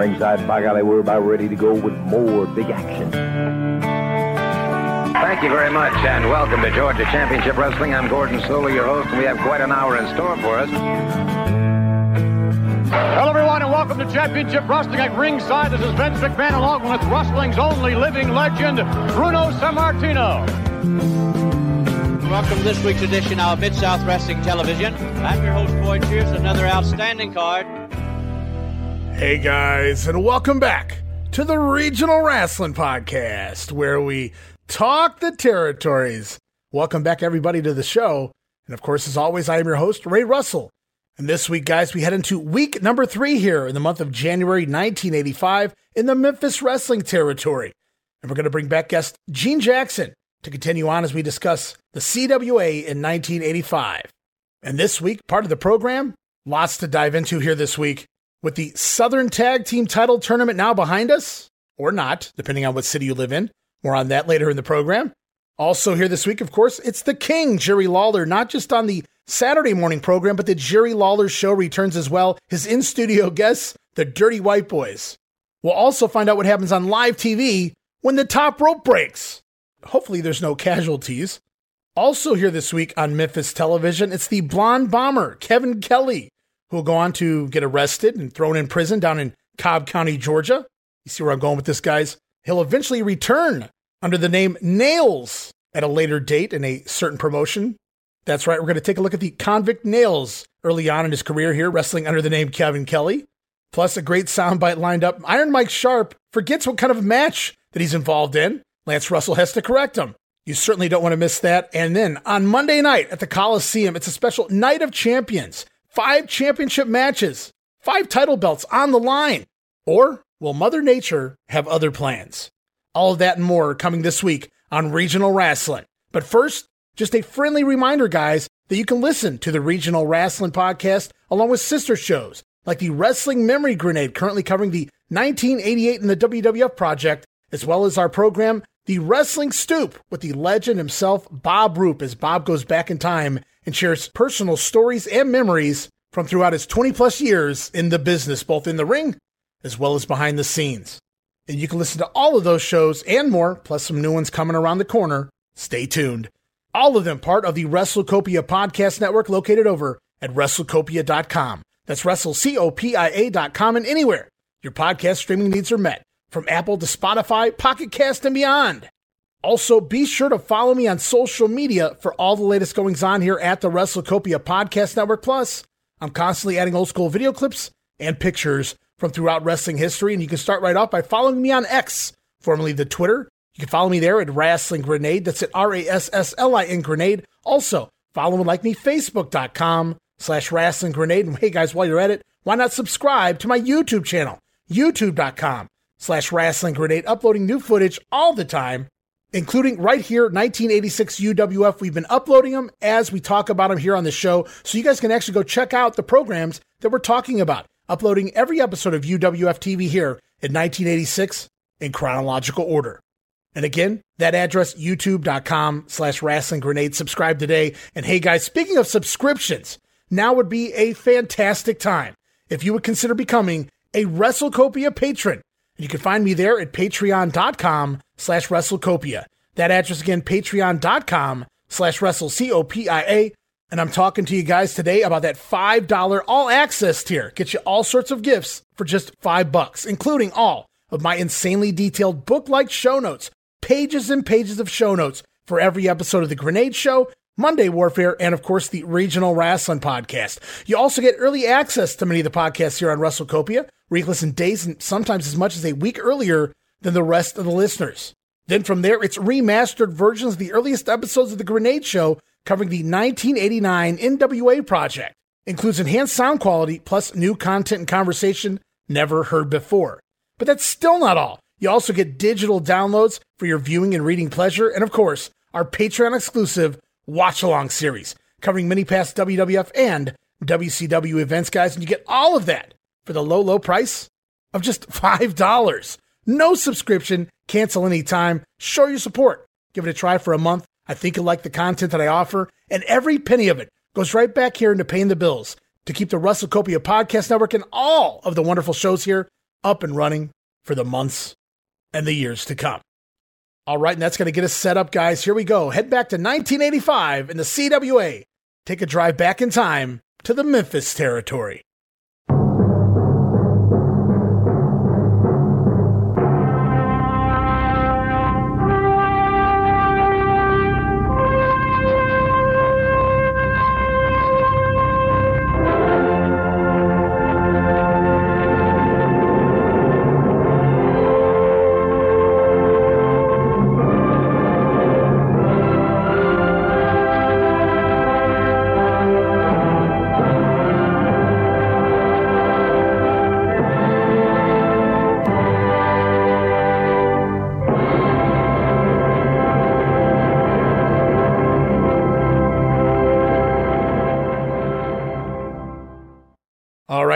ringside, by golly, we're about ready to go with more big action. Thank you very much, and welcome to Georgia Championship Wrestling. I'm Gordon Solie, your host, and we have quite an hour in store for us. Hello, everyone, and welcome to Championship Wrestling at ringside. This is Vince McMahon, along with wrestling's only living legend, Bruno Sammartino. Welcome to this week's edition of Mid South Wrestling Television. I'm your host, Boyd Pierce. Another outstanding card. Hey guys, and welcome back to the Regional Rasslin Podcast, where we talk the territories. Welcome back, everybody, to the show. And of course, as always, I am your host, Ray Russell. And this week, guys, we head into week number three here in the month of January 1985 in the Memphis wrestling territory. And we're going to bring back guest Gene Jackson to continue on as we discuss the CWA in 1985. And this week, part of the program, lots to dive into here this week. With the Southern Tag Team title tournament now behind us, or not, depending on what city you live in. More on that later in the program. Also, here this week, of course, it's the King, Jerry Lawler, not just on the Saturday morning program, but the Jerry Lawler Show returns as well. His in studio guests, the Dirty White Boys. We'll also find out what happens on live TV when the top rope breaks. Hopefully, there's no casualties. Also, here this week on Memphis television, it's the blonde bomber, Kevin Kelly, who will go on to get arrested and thrown in prison down in Cobb County, Georgia. You see where I'm going with this, guys? He'll eventually return under the name Nailz at a later date in a certain promotion. That's right, we're going to take a look at the convict Nailz early on in his career here, wrestling under the name Kevin Kelly. Plus, a great soundbite lined up. Iron Mike Sharpe forgets what kind of match that he's involved in. Lance Russell has to correct him. You certainly don't want to miss that. And then on Monday night at the Coliseum, it's a special Night of Champions. Five championship matches, five title belts on the line. Or will Mother Nature have other plans? All of that and more coming this week on Regional Rasslin. But first, just a friendly reminder, guys, that you can listen to the Regional Rasslin Podcast along with sister shows like the Rasslin Memory Grenade, currently covering the 1988 and the WWF project, as well as our program, The Wrestling Stoop, with the legend himself, Bob Roop, as Bob goes back in time and shares personal stories and memories from throughout his 20 plus years in the business, both in the ring as well as behind the scenes. And you can listen to all of those shows and more, plus some new ones coming around the corner. Stay tuned. All of them part of the WrestleCopia podcast network located over at WrestleCopia.com. That's WrestleCopia.com and anywhere your podcast streaming needs are met, from Apple to Spotify, Pocket Cast, and beyond. Also, be sure to follow me on social media for all the latest goings on here at the WrestleCopia Podcast Network. Plus, I'm constantly adding old school video clips and pictures from throughout wrestling history, and you can start right off by following me on X, formerly the Twitter. You can follow me there at Rasslin Grenade. That's at R A S S L I N Grenade. Also, follow and like me, Facebook.com slash Rasslin Grenade. And hey, guys, while you're at it, why not subscribe to my YouTube channel, YouTube.com slash Rasslin Grenade, uploading new footage all the time including right here, 1986 UWF. We've been uploading them as we talk about them here on the show. So you guys can actually go check out the programs that we're talking about, uploading every episode of UWF TV here in 1986 in chronological order. And again, that address, youtube.com slash rasslin grenade. Subscribe today. And hey guys, speaking of subscriptions, now would be a fantastic time if you would consider becoming a WrestleCopia patron. You can find me there at patreon.com slash WrestleCopia. That address again, patreon.com slash WrestleCopia. And I'm talking to you guys today about that $5 all access tier. Get you all sorts of gifts for just five bucks, including all of my insanely detailed book-like show notes, pages and pages of show notes for every episode of The Grenade Show, Monday Warfare, and of course the Regional Rasslin Podcast. You also get early access to many of the podcasts here on WrestleCopia, you days and sometimes as much as a week earlier than the rest of the listeners. Then from there, it's remastered versions of the earliest episodes of The Grenade Show covering the 1989 NWA project. Includes enhanced sound quality plus new content and conversation never heard before. But that's still not all. You also get digital downloads for your viewing and reading pleasure, and of course, our Patreon exclusive watch along series covering many past WWF and WCW events, guys. And you get all of that for the low, low price of just $5. No subscription, cancel anytime. Show your support. Give it a try for a month. I think you'll like the content that I offer, and every penny of it goes right back here into paying the bills to keep the WrestleCopia Podcast Network and all of the wonderful shows here up and running for the months and the years to come. All right, and that's going to get us set up, guys. Here we go. Head back to 1985 in the CWA. Take a drive back in time to the Memphis territory.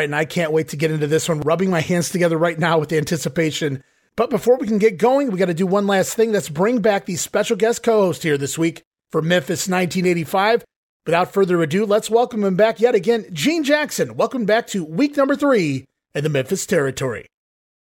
Right, and I can't wait to get into this one. Rubbing my hands together right now with anticipation. But before we can get going, we got to do one last thing. Let's bring back the special guest co host here this week for Memphis 1985. Without further ado, let's welcome him back yet again. Gene Jackson, welcome back to week number three in the Memphis territory.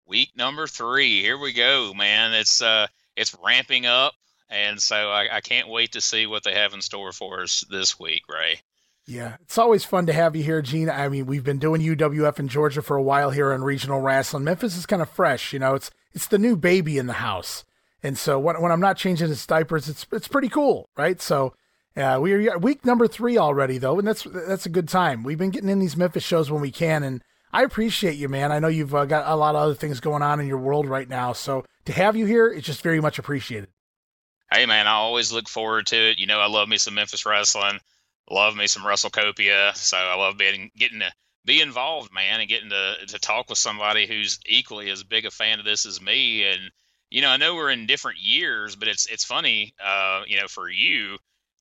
Week number three. Here we go, man. It's uh it's ramping up. And so I, I can't wait to see what they have in store for us this week, Ray. Yeah, it's always fun to have you here, Gene. I mean, we've been doing UWF in Georgia for a while here in regional wrestling. Memphis is kind of fresh, you know. It's it's the new baby in the house, and so when when I'm not changing his diapers, it's it's pretty cool, right? So, uh, we are week number three already, though, and that's that's a good time. We've been getting in these Memphis shows when we can, and I appreciate you, man. I know you've uh, got a lot of other things going on in your world right now, so to have you here, it's just very much appreciated. Hey, man, I always look forward to it. You know, I love me some Memphis wrestling love me some Russell WrestleCopia. So I love being getting to be involved, man, and getting to to talk with somebody who's equally as big a fan of this as me. And you know, I know we're in different years, but it's it's funny, uh, you know, for you,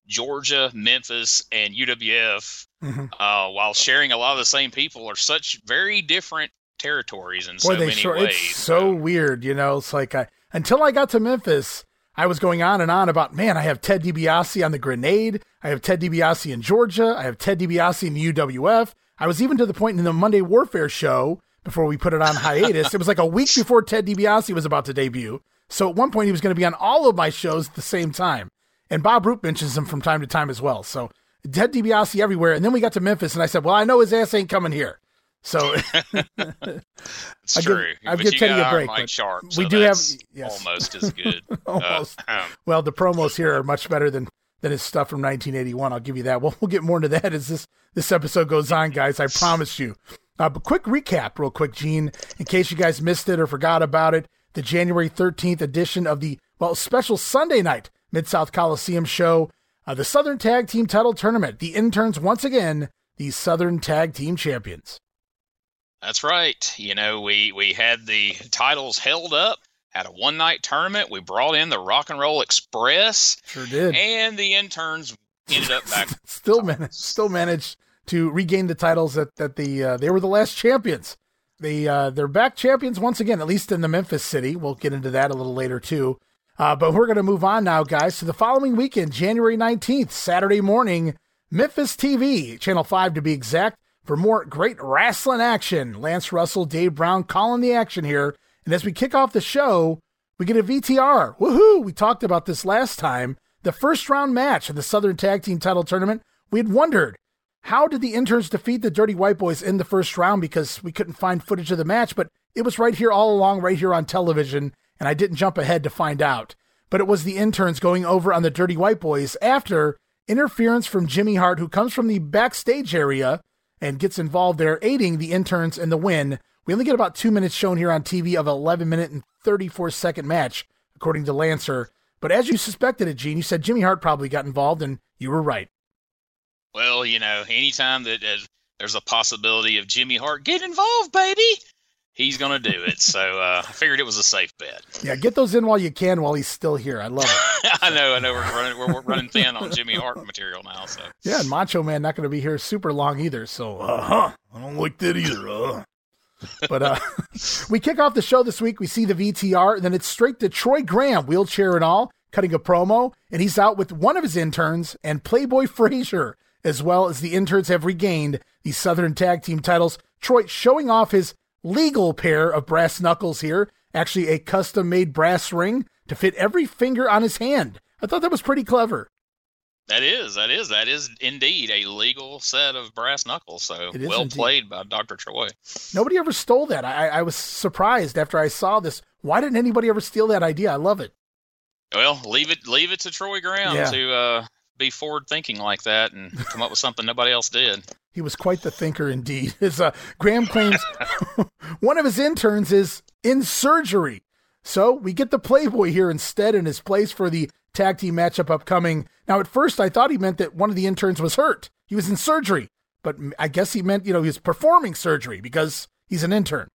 Georgia, Memphis, and UWF, mm-hmm. uh, while sharing a lot of the same people, are such very different territories in Boy, so many sure, ways. It's so weird, you know. It's like I, until I got to Memphis, I was going on and on about, man, I have Ted DiBiase on the Grenade. I have Ted DiBiase in Georgia. I have Ted DiBiase in the UWF. I was even to the point in the Monday Warfare show before we put it on hiatus. it was like a week before Ted DiBiase was about to debut. So at one point he was going to be on all of my shows at the same time. And Bob Roop mentions him from time to time as well. So Ted DiBiase everywhere. And then we got to Memphis and I said, well, I know his ass ain't coming here. So it's I true. Give, I give Teddy a break. Mike Sharpe, so we do have yes. almost as good. almost. Uh, well, the promos here are much better than than his stuff from 1981. I'll give you that. Well, we'll get more into that as this this episode goes on, guys. I promise you. Uh, but quick recap, real quick, Gene, in case you guys missed it or forgot about it. The January 13th edition of the well special Sunday night Mid South Coliseum show, uh, the Southern Tag Team Title Tournament. The interns once again, the Southern Tag Team Champions. That's right. You know, we we had the titles held up, had a one night tournament. We brought in the Rock and Roll Express. Sure did. And the interns ended up back. still managed still managed to regain the titles that that the uh, they were the last champions. They uh, they're back champions once again, at least in the Memphis city. We'll get into that a little later too. Uh, but we're going to move on now, guys, to the following weekend, January 19th, Saturday morning, Memphis TV, Channel 5 to be exact for more great wrestling action. Lance Russell, Dave Brown calling the action here. And as we kick off the show, we get a VTR. Woohoo! We talked about this last time. The first round match of the Southern Tag Team Title Tournament. We had wondered how did the interns defeat the Dirty White Boys in the first round because we couldn't find footage of the match, but it was right here all along, right here on television, and I didn't jump ahead to find out. But it was the interns going over on the Dirty White Boys after interference from Jimmy Hart, who comes from the backstage area and gets involved there, aiding the interns in the win. We only get about two minutes shown here on TV of an 11 minute and 34 second match, according to Lancer. But as you suspected it, Gene, you said Jimmy Hart probably got involved, and you were right. Well, you know, anytime that uh, there's a possibility of Jimmy Hart get involved, baby, he's going to do it. So uh, I figured it was a safe bet. Yeah, get those in while you can while he's still here. I love it. I know. I know. We're running, we're, running thin on Jimmy Hart material now. So yeah, and Macho Man not going to be here super long either. So uh huh. I don't like that either. Uh. but uh, we kick off the show this week. We see the VTR, and then it's straight to Troy Graham, wheelchair and all, cutting a promo, and he's out with one of his interns and Playboy Frazier, as well as the interns have regained the Southern Tag Team titles. Troy showing off his legal pair of brass knuckles here. Actually, a custom made brass ring to fit every finger on his hand. I thought that was pretty clever. That is, that is, that is indeed a legal set of brass knuckles. So well indeed. played by Dr. Troy. Nobody ever stole that. I, I was surprised after I saw this. Why didn't anybody ever steal that idea? I love it. Well, leave it, leave it to Troy Graham Yeah. to uh, be forward thinking like that and come up with something nobody else did. He was quite the thinker indeed. His uh, Graham claims one of his interns is in surgery. So we get the Playboy here instead in his place for the tag team matchup upcoming. Now, at first, I thought he meant that one of the interns was hurt. He was in surgery, but I guess he meant, you know, he was performing surgery because he's an intern.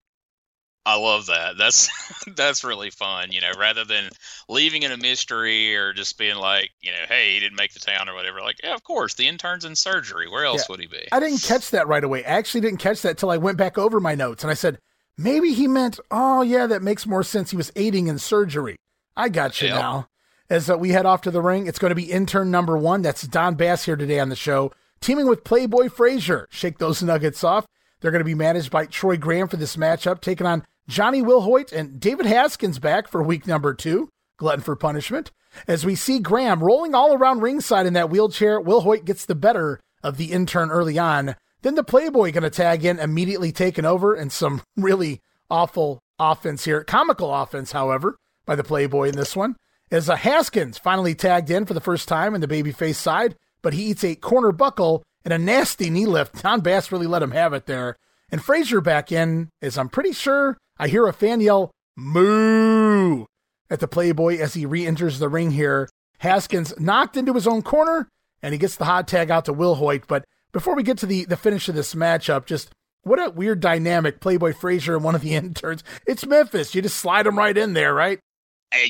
I love that. That's that's really fun. You know, rather than leaving it a mystery or just being like, you know, hey, he didn't make the town or whatever. Like, yeah, of course, the intern's in surgery. Where else Yeah. would he be? I didn't catch that right away. I actually didn't catch that till I went back over my notes and I said, maybe he meant, oh, yeah, that makes more sense. He was aiding in surgery. I got you now. As uh, we head off to the ring, it's going to be intern number one. That's Don Bass here today on the show, teaming with Playboy Frazier. Shake those nuggets off. They're going to be managed by Troy Graham for this matchup, taking on Johnny Wilhoit and David Haskins back for week number two. Glutton for punishment. As we see Graham rolling all around ringside in that wheelchair, Wilhoit gets the better of the intern early on. Then the Playboy going to tag in, immediately taken over, and some really awful offense here. Comical offense, however, by the Playboy in this one. As uh, Haskins finally tagged in for the first time in the babyface side, but he eats a corner buckle and a nasty knee lift. Don Bass really let him have it there. And Frazier back in, as I'm pretty sure I hear a fan yell, moo, at the Playboy as he re enters the ring here. Haskins knocked into his own corner, and he gets the hot tag out to Wilhoit. But before we get to the, the finish of this matchup, just what a weird dynamic Playboy Frazier and one of the interns. It's Memphis. You just slide him right in there, right?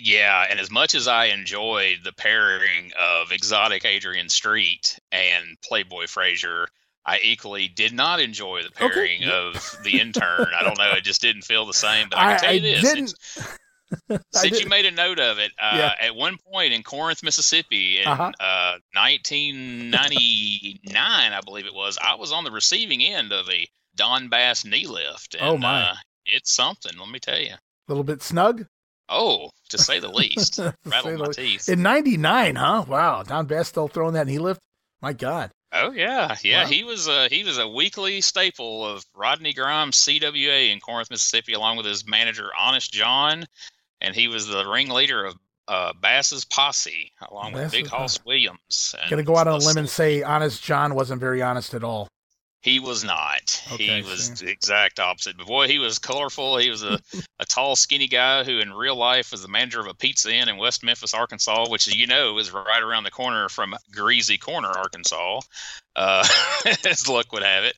Yeah, and as much as I enjoyed the pairing of exotic Adrian Street and Playboy Frazier, I equally did not enjoy the Okay. pairing of the intern. I don't know, it just didn't feel the same. But I I- can tell you I this: didn't- since, you made a note of it, uh, Yeah. at one point in Corinth, Mississippi, in Uh-huh. uh, 1999, I believe it was, I was on the receiving end of a Don Bass knee lift. And, Oh, my. Uh, it's something, let me tell you. A little bit snug. Oh, to say the least, rattled my teeth. In 99, huh? Wow. Don Bass still throwing that knee lift? My God. Oh yeah, yeah. Wow. He was a he was a weekly staple of Rodney Grimes CWA in Corinth, Mississippi, along with his manager Honest John, and he was the ringleader of uh, Bass's posse, along with Big Hoss Williams. and Gonna go out on a limb and say Honest John wasn't very honest at all. He was not. Okay, he was the exact opposite. But boy, he was colorful. He was a, a tall, skinny guy who, in real life, was the manager of a pizza inn in West Memphis, Arkansas, which, you know, is right around the corner from Greasy Corner, Arkansas, uh, as luck would have it.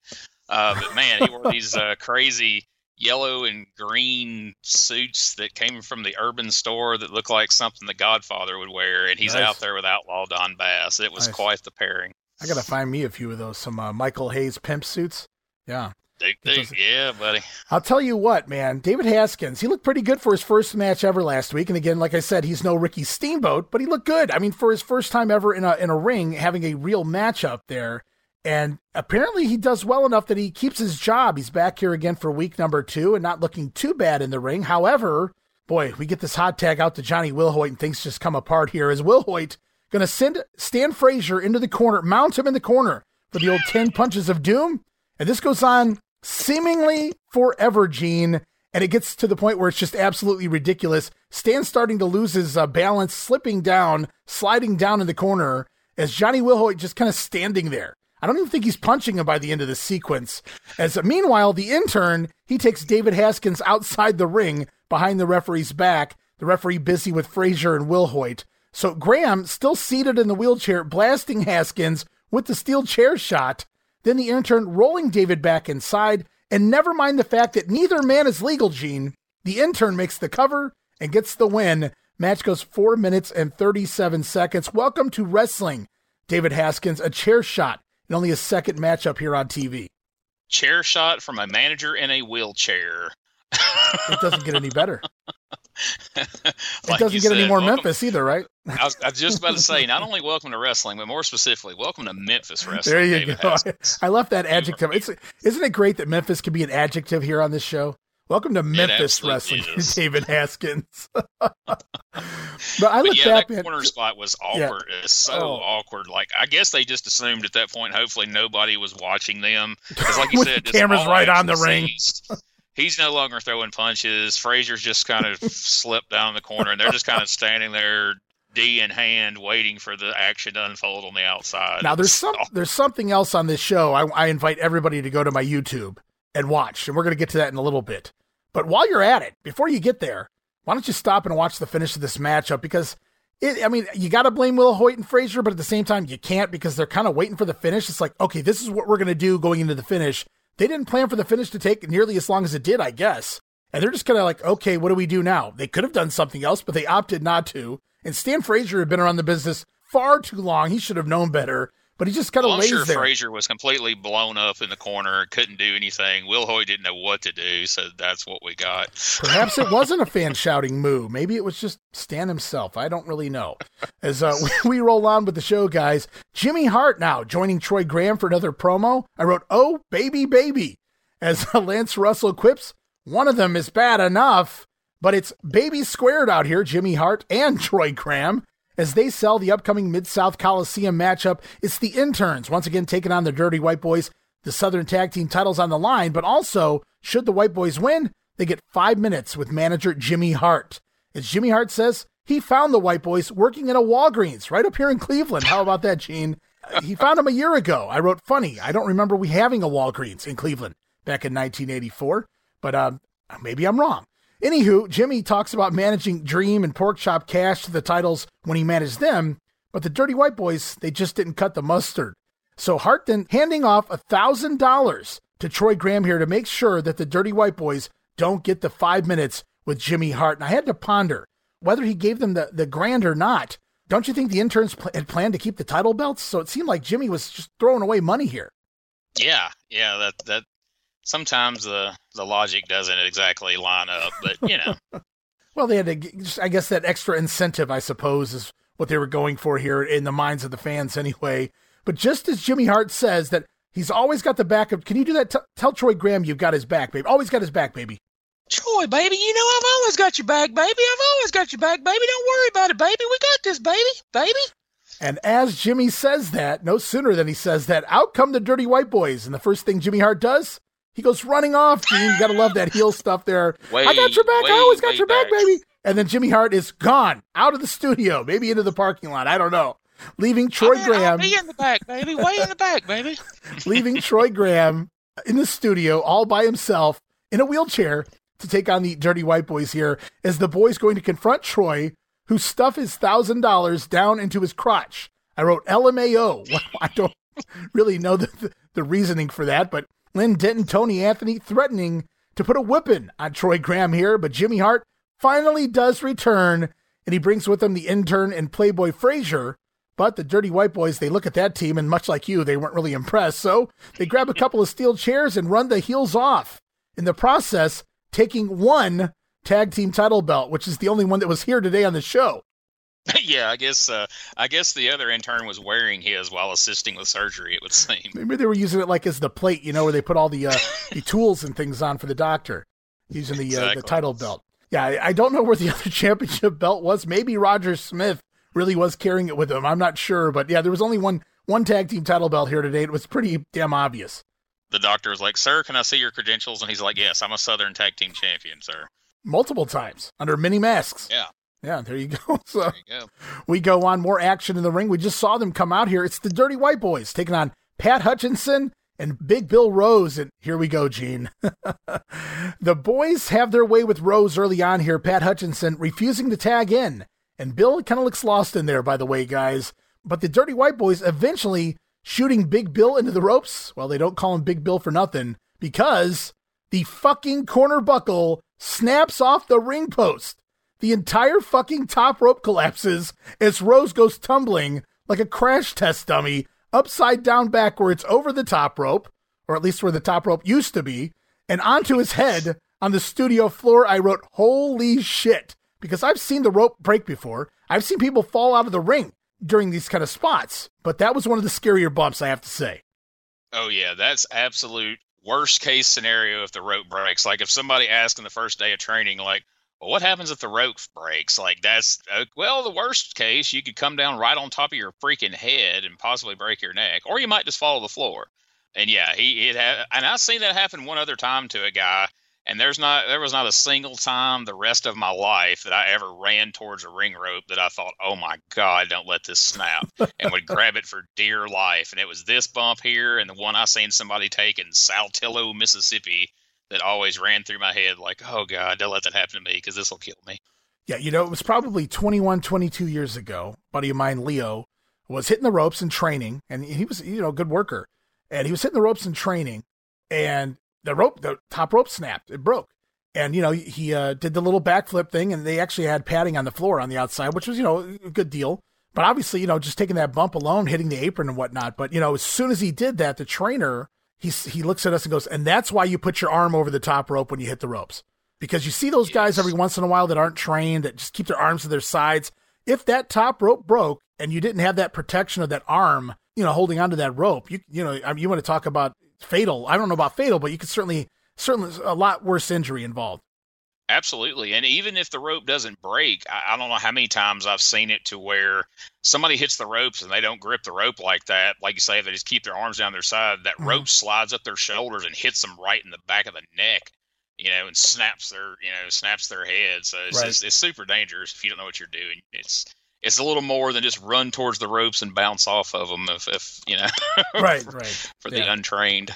Uh, but man, he wore these uh, crazy yellow and green suits that came from the urban store that looked like something the Godfather would wear, and he's Nice. out there with Outlaw Don Bass. It was Nice. quite the pairing. I gotta find me a few of those. Some uh, Michael Hayes pimp suits. Yeah. Dude, It dude, yeah, buddy. I'll tell you what, man. David Haskins, he looked pretty good for his first match ever last week. And again, like I said, he's no Ricky Steamboat, but he looked good. I mean, for his first time ever in a in a ring, having a real matchup there. And apparently he does well enough that he keeps his job. He's back here again for week number two and not looking too bad in the ring. However, boy, we get this hot tag out to Johnny Wilhoit and things just come apart here as Wilhoit gonna send Stan Frazier into the corner, mount him in the corner for the old 10 punches of doom. And this goes on seemingly forever, Gene. And it gets to the point where it's just absolutely ridiculous. Stan's starting to lose his uh, balance, slipping down, sliding down in the corner as Johnny Wilhoit just kind of standing there. I don't even think he's punching him by the end of this sequence. As uh, meanwhile, the intern, he takes David Haskins outside the ring behind the referee's back. The referee busy with Frazier and Wilhoit. So Graham, still seated in the wheelchair, blasting Haskins with the steel chair shot. Then the intern rolling David back inside. And never mind the fact that neither man is legal, Gene. The intern makes the cover and gets the win. Match goes four minutes and 37 seconds. Welcome to wrestling. David Haskins, a chair shot in only his second matchup here on TV. chair shot from a manager in a wheelchair. It doesn't get any better. It doesn't get any more welcome- Memphis either, right? I was, I was just about to say, not only welcome to wrestling, but more specifically, welcome to Memphis wrestling. There you David go. Haskins. I love that adjective. It's isn't it great that Memphis can be an adjective here on this show? Welcome to Memphis Wrestling, is. David Haskins. but I look yeah, back that at corner spot was Yeah. awkward. It's so Oh. awkward. Like I guess they just assumed at that point, hopefully nobody was watching them. Because like you said, the cameras right on the ring. He's no longer throwing punches. Frazier's just kind of slipped down the corner, and they're just kind of standing there, D in hand, waiting for the action to unfold on the outside. Now there's some there's something else on this show. I, I invite everybody to go to my YouTube and watch, and we're going to get to that in a little bit. But while you're at it, before you get there, why don't you stop and watch the finish of this matchup? Because it, I mean, you got to blame Wilhoit and Frazier, but at the same time, you can't because they're kind of waiting for the finish. It's like, okay, this is what we're going to do going into the finish. They didn't plan for the finish to take nearly as long as it did, I guess. And they're just kind of like, okay, what do we do now? They could have done something else, but they opted not to. And Stan Frazier had been around the business far too long. He should have known better, but he just kind of Well, I'm sure there. Frazier was completely blown up in the corner, couldn't do anything. Wilhoit didn't know what to do, so that's what we got. Perhaps it wasn't a fan shouting moo. Maybe it was just Stan himself. I don't really know. As uh, we roll on with the show, guys, Jimmy Hart now joining Troy Graham for another promo. I wrote, Oh, baby, baby. As uh, Lance Russell quips, one of them is bad enough, but it's baby squared out here, Jimmy Hart and Troy Graham. As they sell the upcoming Mid South Coliseum matchup, it's the interns once again taking on the Dirty White Boys. The Southern Tag Team titles on the line, but also, should the White Boys win, they get five minutes with manager Jimmy Hart. As Jimmy Hart says, he found the White Boys working at a Walgreens right up here in Cleveland. How about that, Gene? He found them a year ago. I wrote, funny, I don't remember we having a Walgreens in Cleveland back in 1984, but um, maybe I'm wrong. Anywho, Jimmy talks about managing Dream and Pork Chop Cash to the titles when he managed them, but the Dirty White Boys, they just didn't cut the mustard. So Hart then handing off a thousand dollars to Troy Graham here to make sure that the Dirty White Boys don't get the five minutes with Jimmy Hart. And I had to ponder whether he gave them the, the grand or not. Don't you think the interns pl- had planned to keep the title belts? So it seemed like Jimmy was just throwing away money here. Yeah, yeah, that that sometimes the the logic doesn't exactly line up, but you know, Well, they had to, I guess that extra incentive, I suppose, is what they were going for here in the minds of the fans anyway. But just as Jimmy Hart says that he's always got the back of, can you do that? T- tell Troy Graham you've got his back, baby. Always got his back, baby. Troy, baby, you know I've always got your back, baby. I've always got your back, baby. Don't worry about it, baby. We got this, baby, baby. And as Jimmy says that, no sooner than he says that, out come the dirty white boys. And the first thing Jimmy Hart does, he goes running off. Gene, you gotta love that heel stuff there. Way, I got your back. I always got your back, back. baby. And then Jimmy Hart is gone out of the studio, maybe into the parking lot. I don't know. Leaving Troy I'll, Graham. I'll be in the back, baby. Way in the back, baby. leaving Troy Graham in the studio all by himself in a wheelchair to take on the Dirty White Boys here as the boys going to confront Troy, who stuff his thousand dollars down into his crotch. I wrote LMAO. Well, I don't really know the, the, the reasoning for that, but Lynn Denton, Tony Anthony threatening to put a whipping on Troy Graham here, but Jimmy Hart finally does return, and he brings with him the intern and Playboy Frazier. But the Dirty White Boys, they look at that team, and much like you, they weren't really impressed. So they grab a couple of steel chairs and run the heels off. In the process, taking one tag team title belt, which is the only one that was here today on the show. yeah, I guess uh, I guess the other intern was wearing his while assisting with surgery. It would seem. Maybe they were using it like as the plate, you know, where they put all the uh, the tools and things on for the doctor, using the uh, the title belt. Yeah, I, I don't know where the other championship belt was. Maybe Roger Smith really was carrying it with him. I'm not sure, but yeah, there was only one one tag team title belt here today. It was pretty damn obvious. The doctor was like, "Sir, can I see your credentials?" And he's like, "Yes, I'm a Southern Tag Team Champion, sir." Multiple times under many masks. Yeah, Yeah, there you go. So you go. we go on more action in the ring. We just saw them come out here. It's the Dirty White Boys taking on Pat Hutchinson and Big Bill Rose. And here we go, Gene. the boys have their way with Rose early on here. Pat Hutchinson refusing to tag in. And Bill kind of looks lost in there, by the way, guys. But the Dirty White Boys eventually shooting Big Bill into the ropes. Well, they don't call him Big Bill for nothing because the fucking corner buckle snaps off the ring post. The entire fucking top rope collapses as Rose goes tumbling like a crash test dummy upside down backwards over the top rope, or at least where the top rope used to be, and onto his head on the studio floor. I wrote, Holy shit. Because I've seen the rope break before. I've seen people fall out of the ring during these kind of spots, but that was one of the scarier bumps, I have to say. Oh yeah, that's absolute worst case scenario if the rope breaks. Like if somebody asks in the first day of training, like, well, what happens if the rope breaks? Like that's uh, well, the worst case, you could come down right on top of your freaking head and possibly break your neck, or you might just fall to the floor. And yeah, he it had, and I've seen that happen one other time to a guy. And there's not there was not a single time the rest of my life that I ever ran towards a ring rope that I thought, oh my god, don't let this snap, and would grab it for dear life. And it was this bump here, and the one I seen somebody take in Saltillo, Mississippi, that always ran through my head like, oh God, don't let that happen to me because this will kill me. Yeah, you know, it was probably 21, 22 years ago. buddy of mine, Leo, was hitting the ropes in training, and he was, you know, a good worker. And he was hitting the ropes in training, and the rope, the top rope snapped. It broke. And, you know, he uh, did the little backflip thing, and they actually had padding on the floor on the outside, which was, you know, a good deal. But obviously, you know, just taking that bump alone, hitting the apron and whatnot. But, you know, as soon as he did that, the trainer he he looks at us and goes, and that's why you put your arm over the top rope when you hit the ropes, because you see those guys every once in a while that aren't trained that just keep their arms to their sides. If that top rope broke and you didn't have that protection of that arm, you know, holding onto that rope, you you know, I mean, you want to talk about fatal. I don't know about fatal, but you could certainly certainly a lot worse injury involved. Absolutely. And even if the rope doesn't break, I, I, don't know how many times I've seen it to where somebody hits the ropes and they don't grip the rope like that. Like you say, they just keep their arms down their side. That mm-hmm. rope slides up their shoulders and hits them right in the back of the neck, you know, and snaps their, you know, snaps their head. So it's, right. just, it's super dangerous if you don't know what you're doing. It's, it's a little more than just run towards the ropes and bounce off of them if, if you know, right, right, for the untrained.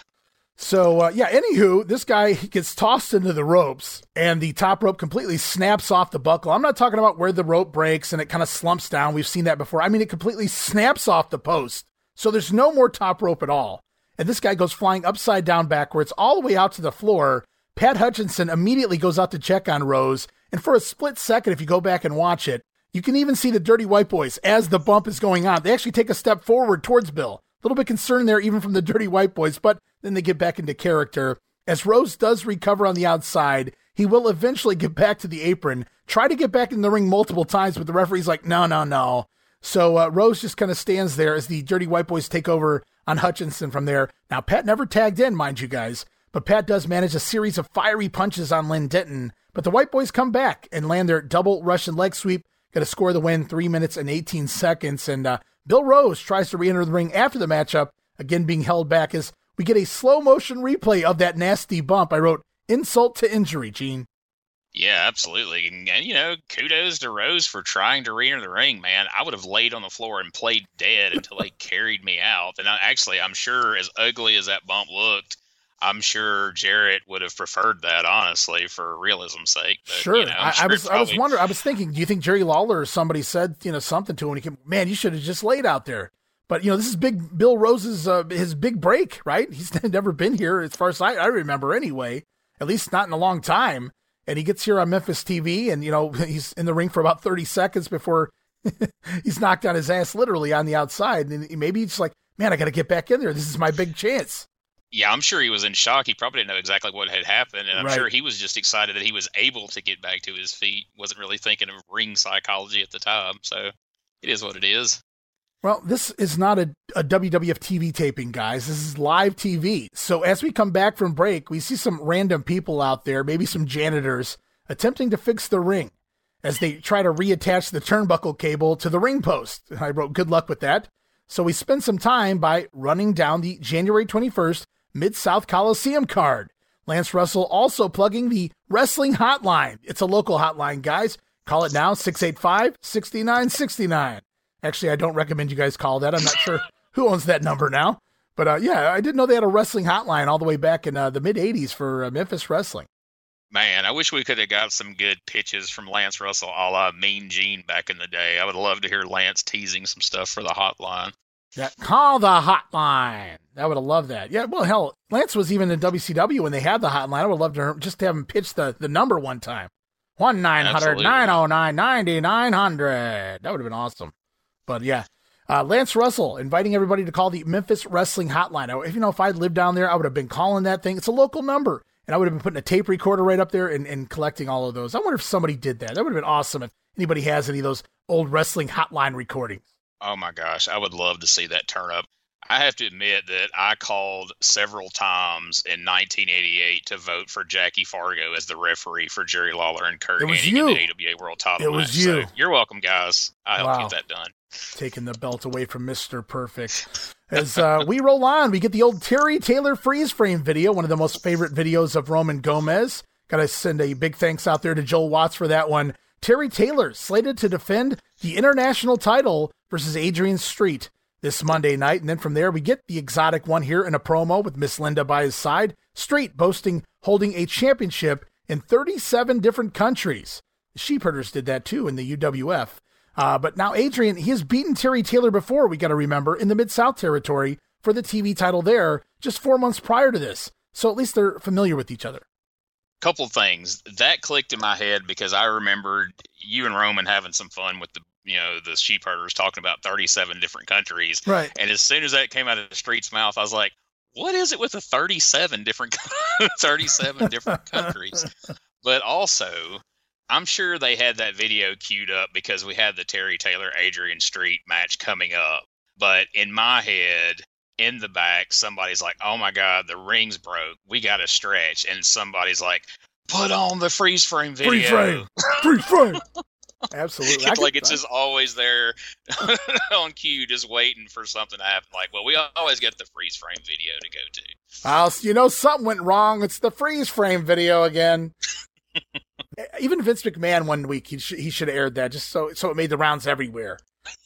So uh, yeah, anywho, this guy gets tossed into the ropes, and the top rope completely snaps off the buckle. I'm not talking about where the rope breaks and it kind of slumps down. We've seen that before. I mean, it completely snaps off the post, so there's no more top rope at all. And this guy goes flying upside down backwards all the way out to the floor. Pat Hutchinson immediately goes out to check on Rose, and for a split second, if you go back and watch it, you can even see the Dirty White Boys as the bump is going on. They actually take a step forward towards Bill. A little bit concerned there, even from the Dirty White Boys, but then they get back into character. As Rose does recover on the outside, he will eventually get back to the apron, try to get back in the ring multiple times, but the referee's like, no, no, no. So uh, Rose just kind of stands there as the Dirty White Boys take over on Hutchinson from there. Now, Pat never tagged in, mind you guys, but Pat does manage a series of fiery punches on Lynn Denton. But the White Boys come back and land their double Russian leg sweep, going to score the win, three minutes and 18 seconds. And uh, Bill Rose tries to re enter the ring after the matchup, again being held back as we get a slow motion replay of that nasty bump. I wrote insult to injury, Gene. Yeah, absolutely. And, you know, kudos to Rose for trying to re enter the ring, man. I would have laid on the floor and played dead until they carried me out. And I, actually, I'm sure as ugly as that bump looked, I'm sure Jarrett would have preferred that, honestly, for realism's sake. But, sure. You know, I, sure I, was, probably... I was wondering, I was thinking, do you think Jerry Lawler or somebody said, you know, something to him? He came, man, you should have just laid out there. But you know, this is big Bill Rose's uh, his big break, right? He's never been here as far as I, I remember, anyway. At least not in a long time. And he gets here on Memphis TV, and you know he's in the ring for about thirty seconds before he's knocked on his ass, literally on the outside. And maybe he's like, "Man, I got to get back in there. This is my big chance." Yeah, I'm sure he was in shock. He probably didn't know exactly what had happened, and I'm right. sure he was just excited that he was able to get back to his feet. wasn't really thinking of ring psychology at the time. So it is what it is. Well, this is not a, a, WWF TV taping, guys. This is live TV. So as we come back from break, we see some random people out there, maybe some janitors, attempting to fix the ring as they try to reattach the turnbuckle cable to the ring post. I wrote good luck with that. So we spend some time by running down the January 21st Mid South Coliseum card. Lance Russell also plugging the wrestling hotline. It's a local hotline, guys. Call it now 685 6969. Actually, I don't recommend you guys call that. I'm not sure who owns that number now. But uh, yeah, I didn't know they had a wrestling hotline all the way back in uh, the mid 80s for uh, Memphis Wrestling. Man, I wish we could have got some good pitches from Lance Russell a la Mean Gene back in the day. I would love to hear Lance teasing some stuff for the hotline. Yeah, call the hotline. I would have loved that. Yeah, well, hell, Lance was even in WCW when they had the hotline. I would love to just have him pitch the, the number one time. 1 900 909 9900. That would have been awesome. But yeah, uh, Lance Russell inviting everybody to call the Memphis Wrestling Hotline. If you know, if I'd lived down there, I would have been calling that thing. It's a local number, and I would have been putting a tape recorder right up there and, and collecting all of those. I wonder if somebody did that. That would have been awesome if anybody has any of those old wrestling hotline recordings. Oh my gosh, I would love to see that turn up. I have to admit that I called several times in 1988 to vote for Jackie Fargo as the referee for Jerry Lawler and Kurt It was Hennig you. in the AWA World Title It was match. you. So you're welcome, guys. I helped Wow. get that done. Taking the belt away from Mr. Perfect. As uh, we roll on, we get the old Terry Taylor freeze frame video, one of the most favorite videos of Roman Gomez. Got to send a big thanks out there to Joel Watts for that one. Terry Taylor slated to defend the international title versus Adrian Street this Monday night. And then from there, we get the exotic one here in a promo with Miss Linda by his side. Street boasting holding a championship in 37 different countries. The Sheepherders did that too in the UWF. Uh, but now Adrian, he has beaten Terry Taylor before, we got to remember, in the Mid South territory for the TV title there just four months prior to this. So at least they're familiar with each other. Couple things that clicked in my head because I remembered you and Roman having some fun with the you know the sheep herders talking about 37 different countries. Right. And as soon as that came out of the street's mouth, I was like, what is it with the 37 different 37 different countries? But also, I'm sure they had that video queued up because we had the Terry Taylor Adrian Street match coming up. But in my head, in the back, somebody's like, "Oh my God, the rings broke. We got to stretch," and somebody's like, "Put on the freeze frame video." Freeze frame. Freeze frame. Absolutely. It's like it's just always there on cue, just waiting for something to happen. Like, well, we always get the freeze frame video to go to. Well, you know, something went wrong. It's the freeze frame video again. Even Vince McMahon one week he, sh- he should have aired that just so so it made the rounds everywhere.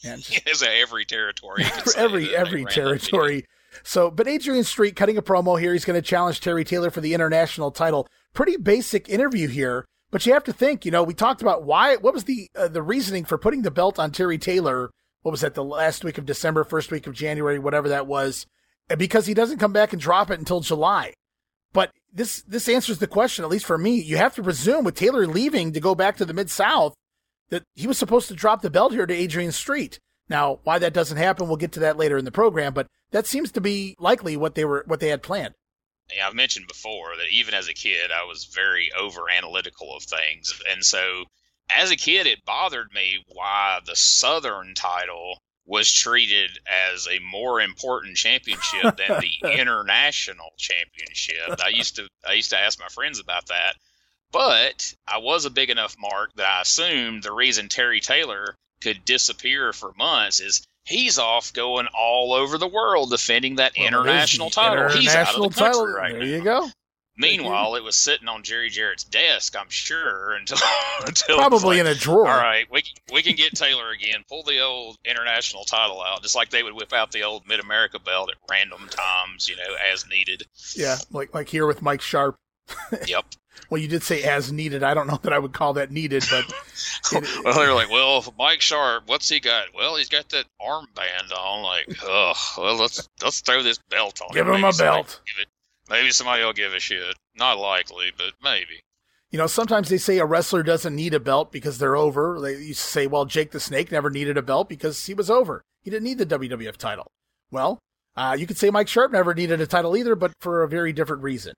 And just It's every territory. you could for say every every ran that video. territory. So, but Adrian Street cutting a promo here. He's going to challenge Terry Taylor for the international title. Pretty basic interview here, but you have to think. You know, we talked about why. What was the uh, the reasoning for putting the belt on Terry Taylor? What was that? The last week of December, first week of January, whatever that was, And because he doesn't come back and drop it until July. But this this answers the question, at least for me. You have to presume with Taylor leaving to go back to the Mid South that he was supposed to drop the belt here to Adrian Street. Now, why that doesn't happen, we'll get to that later in the program, but that seems to be likely what they were what they had planned. yeah, I've mentioned before that even as a kid, I was very over analytical of things. And so as a kid, it bothered me why the Southern title was treated as a more important championship than the international championship. I used to I used to ask my friends about that. But I was a big enough mark that I assumed the reason Terry Taylor could disappear for months is he's off going all over the world defending that Well, international title. he's out international of the country title. right there now. you go. Meanwhile, it was sitting on Jerry Jarrett's desk, I'm sure, until until Probably like, in a drawer. All right, we can, we can get Taylor again. Pull the old international title out, just like they would whip out the old Mid America belt at random times, you know, as needed. Yeah, like like here with Mike Sharpe. Yep. Well, you did say as needed. I don't know that I would call that needed, but it- Well, they're like, well, Mike Sharpe, what's he got? Well, he's got that armband on. Like, oh, well, let's let's throw this belt on. Give him Maybe a belt. give it- Maybe somebody will give a shit. Not likely, but maybe. you know, sometimes they say a wrestler doesn't need a belt because they're over. They used to say, well, Jake the Snake never needed a belt because he was over. He didn't need the WWF title. Well, uh, you could say Mike Sharpe never needed a title either, but for a very different reason.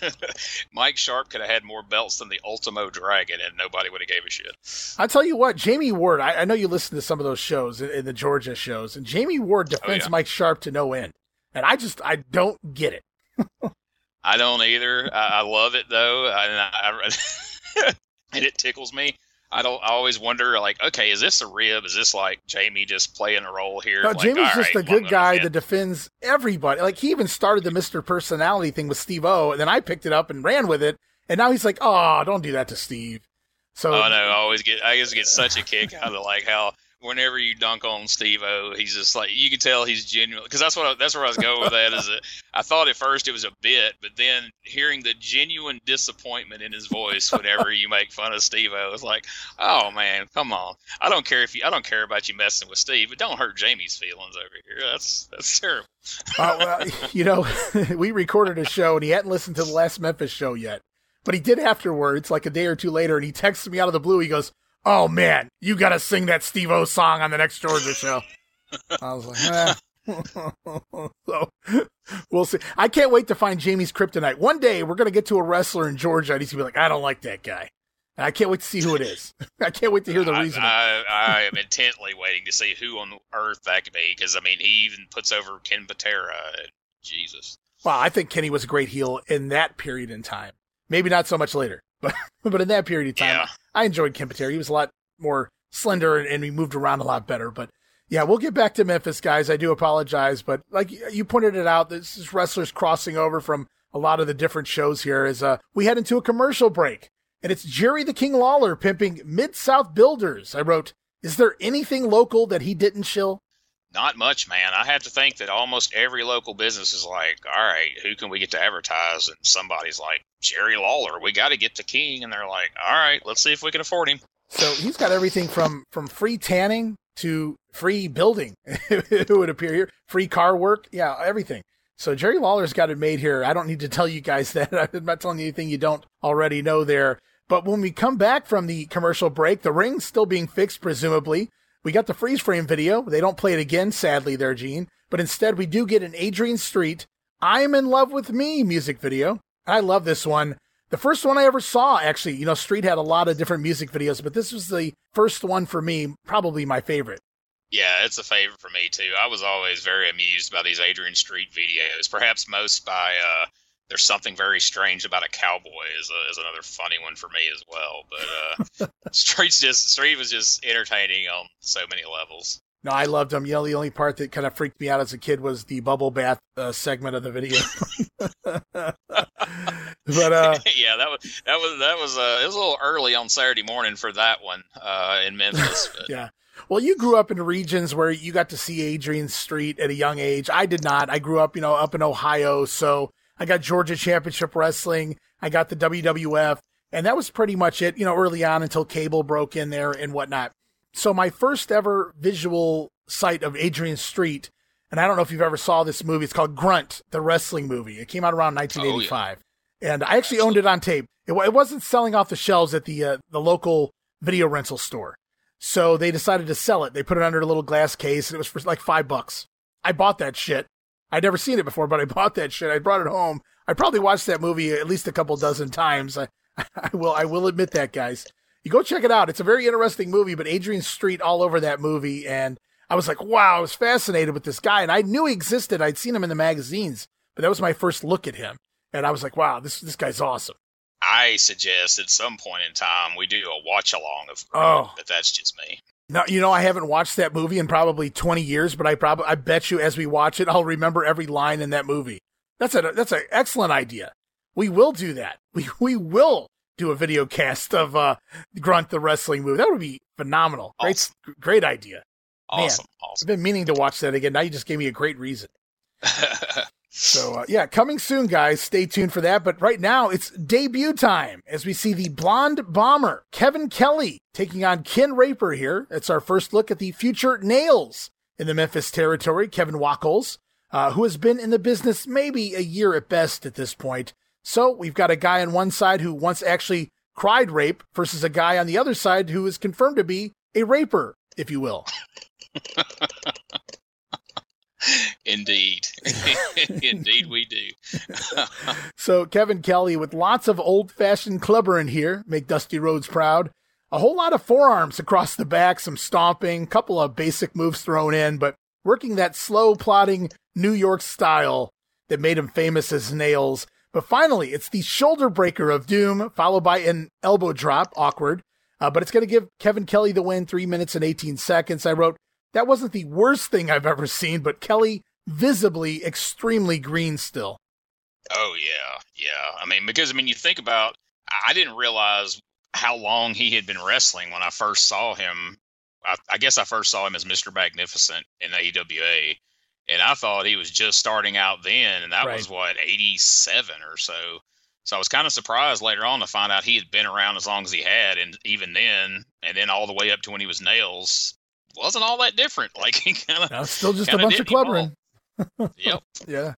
Mike Sharpe could have had more belts than the Ultimo Dragon, and nobody would have gave a shit. I tell you what, Jamie Ward. I, I know you listen to some of those shows in, in the Georgia shows, and Jamie Ward defends yeah. Mike Sharpe to no end, and I just I don't get it. I don't either. I, I love it though, I, I, and it tickles me. I don't. I always wonder, like, okay, is this a rib? Is this like Jamie just playing a role here? No, like, Jamie's just right, a good guy that defends everybody. Like he even started the Mister Personality thing with Steve O, and then I picked it up and ran with it, and now he's like, "Oh, don't do that to Steve." So Oh no, I always get I always get such a kick out of like how whenever you dunk on Steve O, he's just like you can tell he's genuine because that's what I, that's where I was going with that. Is that I thought at first it was a bit, but then hearing the genuine disappointment in his voice whenever you make fun of Steve O, it's like, oh man, come on. I don't care if you I don't care about you messing with Steve, but don't hurt Jamie's feelings over here. That's that's terrible. Uh, well, you know, we recorded a show and he hadn't listened to the last Memphis show yet, but he did afterwards, like a day or two later, and he texts me out of the blue. He goes, "Oh man, you got to sing that Steve O song on the next Georgia show." I was like, eh. so we'll see. I can't wait to find Jamie's kryptonite. One day we're gonna get to a wrestler in Georgia and he's gonna be like, "I don't like that guy." And I can't wait to see who it is. I can't wait to hear the I, reason. I, I am intently waiting to see who on earth that could be because I mean he even puts over Ken Patera. Jesus. Well, I think Kenny was a great heel in that period in time. Maybe not so much later, but but in that period of time, Yeah. I enjoyed Ken Patera. He was a lot more slender and, and he moved around a lot better. But yeah, we'll get back to Memphis, guys. I do apologize, but like you pointed it out, this is wrestlers crossing over from a lot of the different shows here. As uh, we head into a commercial break, and it's Jerry the King Lawler pimping Mid South Builders. I wrote, "Is there anything local that he didn't shill?" Not much, man. I have to think that almost every local business is like, all right, who can we get to advertise? And somebody's like, Jerry Lawler, we got to get the king. And they're like, all right, let's see if we can afford him. So he's got everything from from free tanning to free building. it would appear here, free car work, yeah, everything. So Jerry Lawler's got it made here. I don't need to tell you guys that. I'm not telling you anything you don't already know there. But when we come back from the commercial break, the ring's still being fixed, presumably. We got the freeze frame video. They don't play it again, sadly, there, Gene. But instead, we do get an Adrian Street, I'm in love with me music video. I love this one. The first one I ever saw, actually, you know, Street had a lot of different music videos, but this was the first one for me, probably my favorite. Yeah, it's a favorite for me too. I was always very amused by these Adrian Street videos, perhaps most by uh, "There's Something Very Strange About a Cowboy" is, a, is another funny one for me as well. But uh, Street's just Street was just entertaining on so many levels. No, I loved him. You know, the only part that kind of freaked me out as a kid was the bubble bath uh, segment of the video. but uh, yeah, that was that was that was uh, it was a little early on Saturday morning for that one uh, in Memphis. But yeah. Well, you grew up in regions where you got to see Adrian Street at a young age. I did not. I grew up, you know, up in Ohio, so I got Georgia Championship Wrestling. I got the WWF, and that was pretty much it, you know, early on until cable broke in there and whatnot. So my first ever visual sight of Adrian Street, and I don't know if you've ever saw this movie. It's called Grunt, the wrestling movie. It came out around 1985, and I actually owned it on tape. It, it wasn't selling off the shelves at the uh, the local video rental store. So they decided to sell it. They put it under a little glass case and it was for like five bucks. I bought that shit. I'd never seen it before, but I bought that shit. I brought it home. I probably watched that movie at least a couple dozen times. I, I will, I will admit that, guys. You go check it out. It's a very interesting movie, but Adrian Street all over that movie. And I was like, wow, I was fascinated with this guy. And I knew he existed. I'd seen him in the magazines, but that was my first look at him. And I was like, wow, this, this guy's awesome. I suggest at some point in time we do a watch along of Oh. but that's just me. No, you know, I haven't watched that movie in probably 20 years, but I probably, I bet you as we watch it, I'll remember every line in that movie. That's a, that's an excellent idea. We will do that. We, we will do a video cast of, uh, Grunt the wrestling movie. That would be phenomenal. Great, great idea. Man. Awesome, I've been meaning to watch that again. Now you just gave me a great reason. So, uh, yeah, coming soon, guys. Stay tuned for that. But right now, it's debut time as we see the blonde bomber, Kevin Kelly, taking on Ken Raper here. It's our first look at the future Nailz in the Memphis territory, Kevin Wacholz, uh, who has been in the business maybe a year at best at this point. So we've got a guy on one side who once actually cried rape versus a guy on the other side who is confirmed to be a raper, if you will. Indeed. Indeed, we do. So Kevin Kelly with lots of old fashioned clubber in here, make Dusty Rhodes proud. A whole lot of forearms across the back, some stomping, couple of basic moves thrown in, but working that slow plodding New York style that made him famous as Nailz. But finally, it's the shoulder breaker of doom, followed by an elbow drop, awkward. Uh, but it's going to give Kevin Kelly the win, three minutes and 18 seconds. I wrote, that wasn't the worst thing I've ever seen, but Kelly visibly extremely green still. Oh yeah, yeah. I mean, because I mean, you think about, I didn't realize how long he had been wrestling when I first saw him. I, I guess I first saw him as Mr. Magnificent in AWA, and I thought he was just starting out then, and that Right. was what '87 or so. So I was kind of surprised later on to find out he had been around as long as he had, and even then, and then all the way up to when he was Nailz, wasn't all that different. Like he kind of still just a bunch of did evolve. clubbering. Yep. Yeah,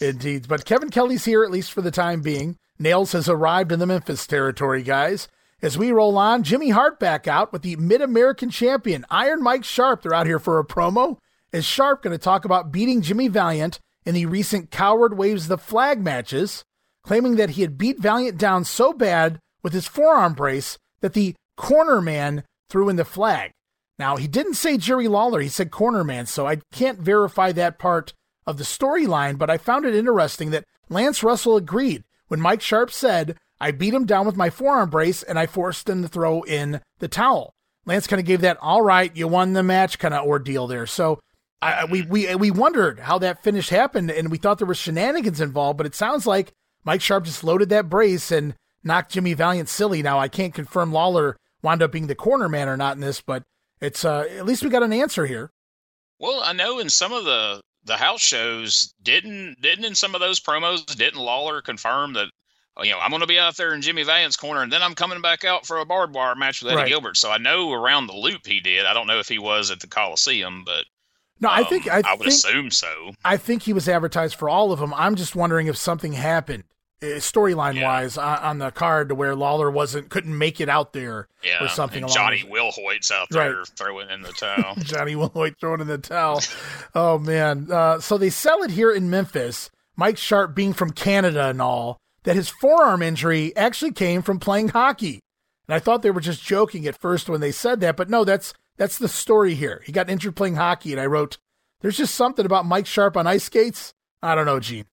indeed. But Kevin Kelly's here, at least for the time being. Nailz has arrived in the Memphis territory, guys. As we roll on, Jimmy Hart back out with the Mid American champion, Iron Mike Sharpe. They're out here for a promo. Is Sharpe going to talk about beating Jimmy Valiant in the recent Coward Waves the Flag matches, claiming that he had beat Valiant down so bad with his forearm brace that that the corner man threw in the flag. Now, he didn't say Jerry Lawler, he said corner man, so I can't verify that part of the storyline, but I found it interesting that Lance Russell agreed when Mike Sharpe said, I beat him down with my forearm brace and I forced him to throw in the towel. Lance kind of gave that all right, you won the match kind of ordeal there. So I, we we we wondered how that finish happened, and we thought there were shenanigans involved. But it sounds like Mike Sharpe just loaded that brace and knocked Jimmy Valiant silly. Now I can't confirm Lawler wound up being the corner man or not in this, but it's uh, at least we got an answer here. Well, I know in some of the the house shows didn't didn't in some of those promos didn't Lawler confirm that oh, you know I'm going to be out there in Jimmy Valiant's corner and then I'm coming back out for a barbed wire match with Eddie right. Gilbert. So I know around the loop he did. I don't know if he was at the Coliseum, but no, I think I, um, I would think, assume so. I think he was advertised for all of them. I'm just wondering if something happened storyline yeah. wise on, on, the card to where Lawler wasn't couldn't make it out there yeah. or something. And Johnny Wilhoit's out there right. throwing in the towel. Johnny Wilhoit throwing in the towel. oh man! Uh, so they sell it here in Memphis. Mike Sharpe being from Canada and all that his forearm injury actually came from playing hockey. And I thought they were just joking at first when they said that, but no, that's that's the story here. He got injured playing hockey, and I wrote, "There's just something about Mike Sharpe on ice skates." I don't know, Gene.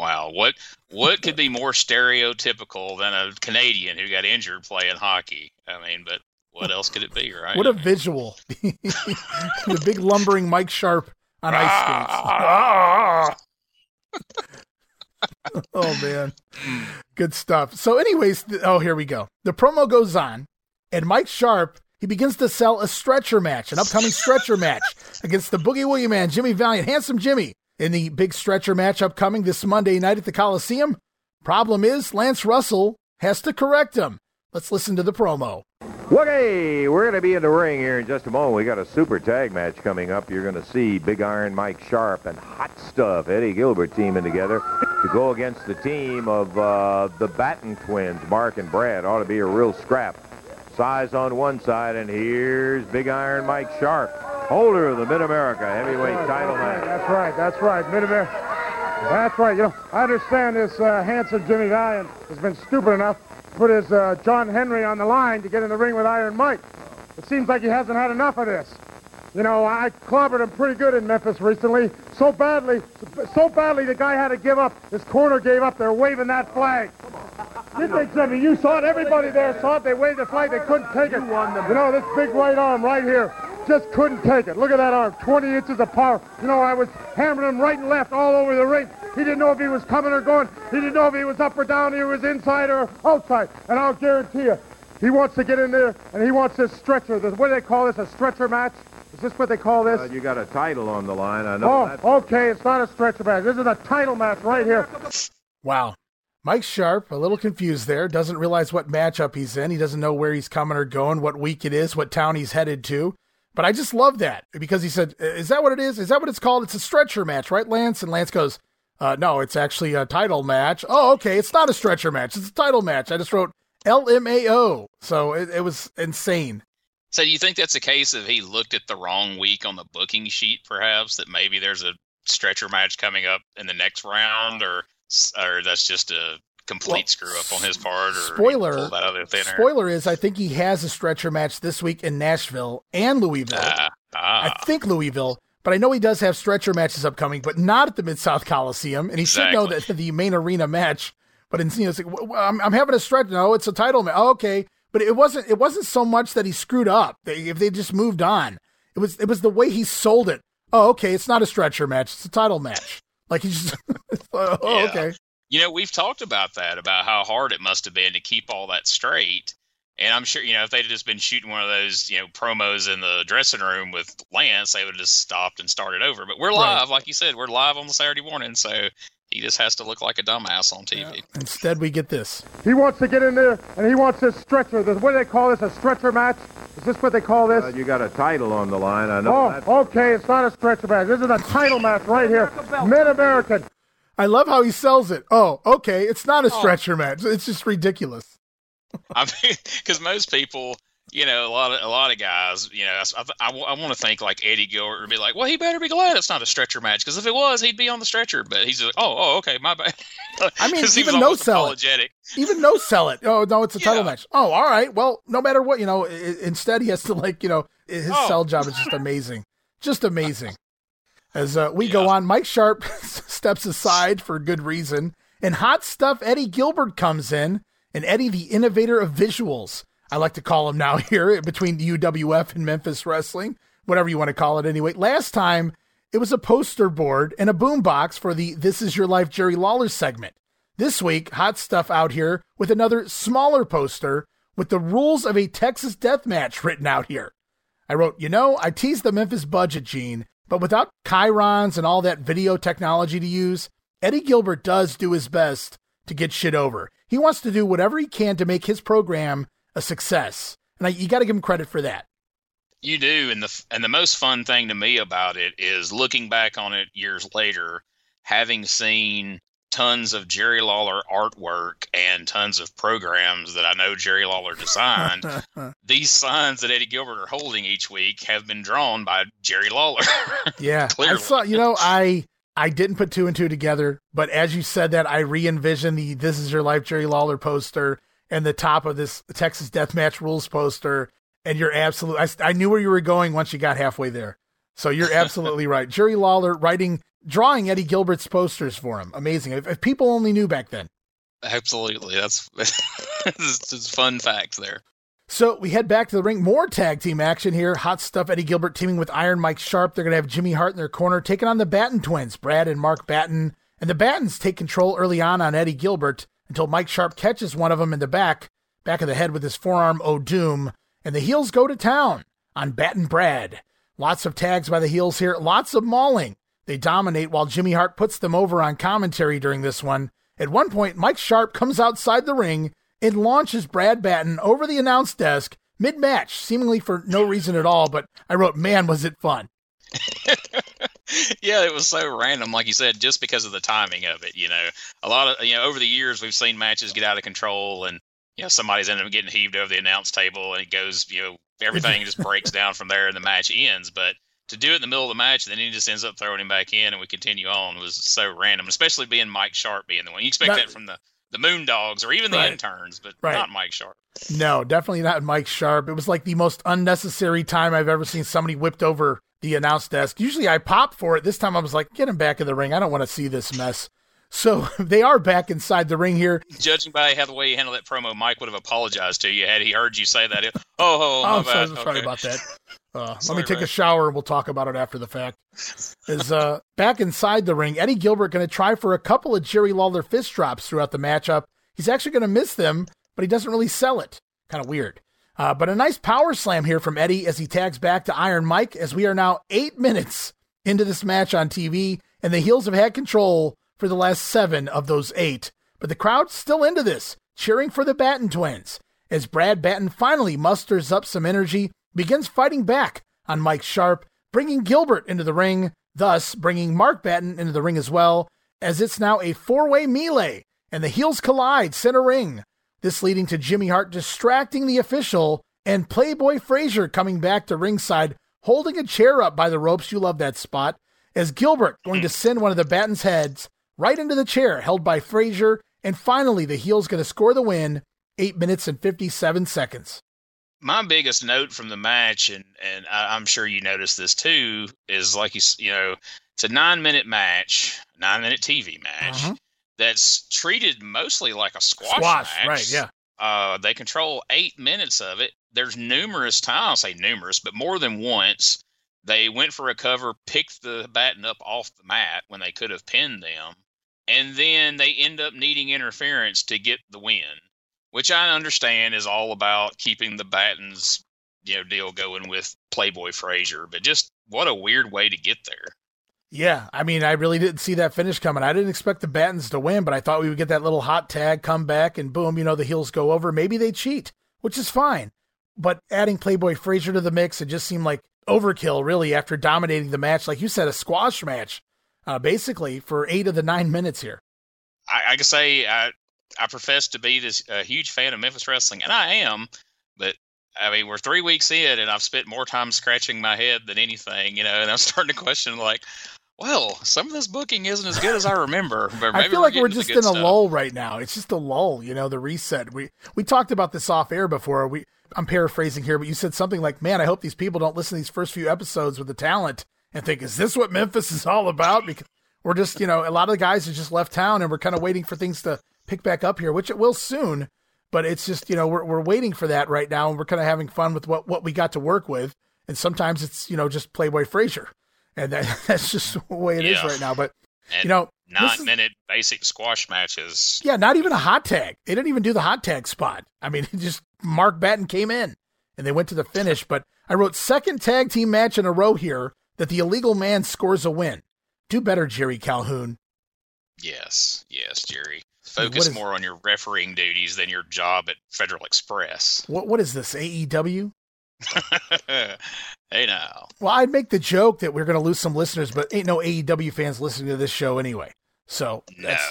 Wow, what what could be more stereotypical than a Canadian who got injured playing hockey? I mean, but what else could it be, right? What a visual! the big lumbering Mike Sharpe on ice skates. oh man, good stuff. So, anyways, oh here we go. The promo goes on, and Mike Sharpe he begins to sell a stretcher match, an upcoming stretcher match against the Boogie Woogie Man, Jimmy Valiant, Handsome Jimmy, in the big stretcher match upcoming this Monday night at the Coliseum. Problem is, Lance Russell has to correct him. Let's listen to the promo. Okay, we're going to be in the ring here in just a moment. We got a super tag match coming up. You're going to see Big Iron Mike Sharpe and Hot Stuff Eddie Gilbert teaming together to go against the team of uh, the Batten twins, Mark and Brad. Ought to be a real scrap. Size on one side, and here's Big Iron Mike Sharpe, holder of the Mid-America Heavyweight right, title match. That's right, that's right, Mid-America. That's right. You know, I understand this uh, handsome Jimmy Valiant has been stupid enough to put his uh, John Henry on the line to get in the ring with Iron Mike. It seems like he hasn't had enough of this. You know, I clobbered him pretty good in Memphis recently. So badly, so badly the guy had to give up. His corner gave up. They're waving that flag. You think, Jimmy, you saw it. Everybody there saw it. They waved the flag. They couldn't take it. You know, this big right arm right here just couldn't take it. Look at that arm, 20 inches of power. You know, I was hammering him right and left all over the ring. He didn't know if he was coming or going. He didn't know if he was up or down, he was inside or outside. And I'll guarantee you, he wants to get in there, and he wants this stretcher. This, what do they call this, a stretcher match? Is this what they call this? Uh, you got a title on the line, I know. Oh, that. okay, it's not a stretcher match. This is a title match right here. Wow. Mike Sharpe, a little confused there, doesn't realize what matchup he's in. He doesn't know where he's coming or going, what week it is, what town he's headed to. But I just love that because he said, Is that what it is? Is that what it's called? It's a stretcher match, right, Lance? And Lance goes, uh, No, it's actually a title match. Oh, okay. It's not a stretcher match. It's a title match. I just wrote LMAO. So it, it was insane. So do you think that's a case of he looked at the wrong week on the booking sheet, perhaps, that maybe there's a stretcher match coming up in the next round, or or that's just a complete well, screw up on his part. spoiler. Spoiler is I think he has a stretcher match this week in Nashville and Louisville. Ah. I think Louisville, but I know he does have stretcher matches upcoming, but not at the Mid South Coliseum, and he exactly. should know that the main arena match. But in, you know, like, well, I'm, I'm, having a stretch. No, it's a title match. Oh, okay, but it wasn't. It wasn't so much that he screwed up. If they just moved on, it was. It was the way he sold it. Oh, okay, it's not a stretcher match. It's a title match. Like he's just. oh, yeah. okay. You know, we've talked about that, about how hard it must have been to keep all that straight. And I'm sure, you know, if they'd just been shooting one of those, you know, promos in the dressing room with Lance, they would have just stopped and started over. But we're live, right. like you said, we're live on the Saturday morning, so he just has to look like a dumbass on TV. Yeah. Instead, we get this. He wants to get in there, and he wants this stretcher. This, what do they call this? A stretcher match? Is this what they call this? Uh, you got a title on the line. I know. Oh, okay. It's not a stretcher match. This is a title match right here. Mid American. I love how he sells it. Oh, okay. It's not a oh. stretcher oh. match. It's just ridiculous. I mean, because most people, you know, a lot of a lot of guys, you know, I, I, I want to think like Eddie Gilbert would be like, well, he better be glad it's not a stretcher match because if it was, he'd be on the stretcher. But he's like, oh, oh, okay, my bad. I mean, even no sell it. apologetic. Even no sell it. Oh no, it's a title Yeah. match. Oh, all right. Well, no matter what, you know. i- instead, he has to like, you know, his Oh. sell job is just amazing, just amazing. As uh, we go on, Mike Sharpe steps aside for good reason, and hot stuff Eddie Gilbert comes in, and Eddie, the innovator of visuals, I like to call him now here between the UWF and Memphis Wrestling, whatever you want to call it. Anyway, last time it was a poster board and a boombox for the "This Is Your Life" Jerry Lawler segment. This week, hot stuff out here with another smaller poster with the rules of a Texas death match written out here. I wrote, you know, I teased the Memphis budget, Gene, but without chyrons and all that video technology to use, Eddie Gilbert does do his best to get shit over. He wants to do whatever he can to make his program a success. And I, you got to give him credit for that. You do, and the and the most fun thing to me about it is looking back on it years later, having seen tons of Jerry Lawler artwork and tons of programs that I know Jerry Lawler designed. These signs that Eddie Gilbert are holding each week have been drawn by Jerry Lawler. Yeah, I saw. You know, I I didn't put two and two together, but as you said that, I re-envisioned the "This Is Your Life" Jerry Lawler poster and the top of this Texas Deathmatch Rules poster, and you're absolutely, I, I knew where you were going once you got halfway there. So you're absolutely right. Jerry Lawler writing, drawing Eddie Gilbert's posters for him. Amazing. If, if people only knew back then. Absolutely, that's just fun facts there. So we head back to the ring. More tag team action here. Hot stuff. Eddie Gilbert teaming with Iron Mike Sharpe. They're going to have Jimmy Hart in their corner, taking on the Batten twins, Brad and Mark Batten. And the Battens take control early on on Eddie Gilbert until Mike Sharpe catches one of them in the back, back of the head with his forearm oh, O'Doom. And the heels go to town on Batten Brad. Lots of tags by the heels here. Lots of mauling. They dominate while Jimmy Hart puts them over on commentary during this one. At one point, Mike Sharpe comes outside the ring and launches Brad Batten over the announce desk mid match, seemingly for no reason at all. But I wrote, man, was it fun. yeah, it was so random, like you said, just because of the timing of it. You know, a lot of you know over the years we've seen matches get out of control, and you know somebody's ended up getting heaved over the announce table, and it goes, you know, everything just breaks down from there, and the match ends. But to do it in the middle of the match, and then he just ends up throwing him back in, and we continue on was so random, especially being Mike Sharpe being the one. You expect That- that from the the Moondogs or even the Right. interns, but Right. not Mike Sharpe. No, definitely not Mike Sharpe. It was like the most unnecessary time I've ever seen somebody whipped over the announce desk. Usually I pop for it. This time I was like, get him back in the ring. I don't want to see this mess. So they are back inside the ring here. Judging by how the way you handled that promo, Mike would have apologized to you had he heard you say that. Oh, oh, Oh, I'm sorry, sorry Okay. about that. Uh, let me Sorry, take a shower and we'll talk about it after the fact. Is uh, back inside the ring, Eddie Gilbert going to try for a couple of Jerry Lawler fist drops throughout the matchup. He's actually going to miss them, but he doesn't really sell it. Kind of weird. Uh, but a nice power slam here from Eddie as he tags back to Iron Mike as we are now eight minutes into this match on TV, and the heels have had control for the last seven of those eight. But the crowd's still into this, cheering for the Batten twins. As Brad Batten finally musters up some energy, begins fighting back on Mike Sharpe, bringing Gilbert into the ring, thus bringing Mark Batten into the ring as well, as it's now a four way melee, and the heels collide center ring. This leading to Jimmy Hart distracting the official and Playboy Frazier coming back to ringside, holding a chair up by the ropes. You love that spot. As Gilbert going to send one of the Batten's heads right into the chair held by Frazier, and finally the heel's going to score the win, eight minutes and fifty-seven seconds. my biggest note from the match, and and I, I'm sure you noticed this too, is like you s- you know, it's a nine minute match, nine minute TV match Mhm. That's treated mostly like a squash, Squash, match. right? Yeah. Uh, they control eight minutes of it. There's numerous times, I'll say numerous, but more than once, they went for a cover, picked the batten up off the mat when they could have pinned them, and then they end up needing interference to get the win, which I understand is all about keeping the battens, you know, deal going with Playboy Frazier. But just what a weird way to get there. Yeah, I mean, I really didn't see that finish coming. I didn't expect the Battens to win, but I thought we would get that little hot tag, come back, and boom, you know, the heels go over. Maybe they cheat, which is fine. But adding Playboy Frazier to the mix, it just seemed like overkill, really, after dominating the match. Like you said, a squash match, uh, basically, for eight of the nine minutes here. I, I can say I I profess to be this a huge fan of Memphis wrestling, and I am. But I mean, we're three weeks in, and I've spent more time scratching my head than anything, you know. And I'm starting to question, like, well, some of this booking isn't as good as I remember. I feel like we're just in a stuff. lull right now. It's just a lull, you know, the reset. We we talked about this off air before. We I'm paraphrasing here, but you said something like, "Man, I hope these people don't listen to these first few episodes with the talent and think, is this what Memphis is all about?" Because we're just, you know, a lot of the guys have just left town, and we're kind of waiting for things to pick back up here, which it will soon. But it's just, you know, we're we're waiting for that right now, and we're kind of having fun with what what we got to work with. And sometimes it's, you know, just Playboy Frazier and that, that's just the way it is Yeah. right now. But And you know, nine is- minute basic squash matches. yeah, not even a hot tag. They didn't even do the hot tag spot. I mean, just Mark Batten came in and they went to the finish. But I wrote second tag team match in a row here that the illegal man scores a win. Do better, Jerry Calhoun. Yes, yes, Jerry. Focus is- more on your refereeing duties than your job at Federal Express. What what is this AEW? hey now. Well, I'd make the joke that we're going to lose some listeners, but ain't no AEW fans listening to this show anyway. So that's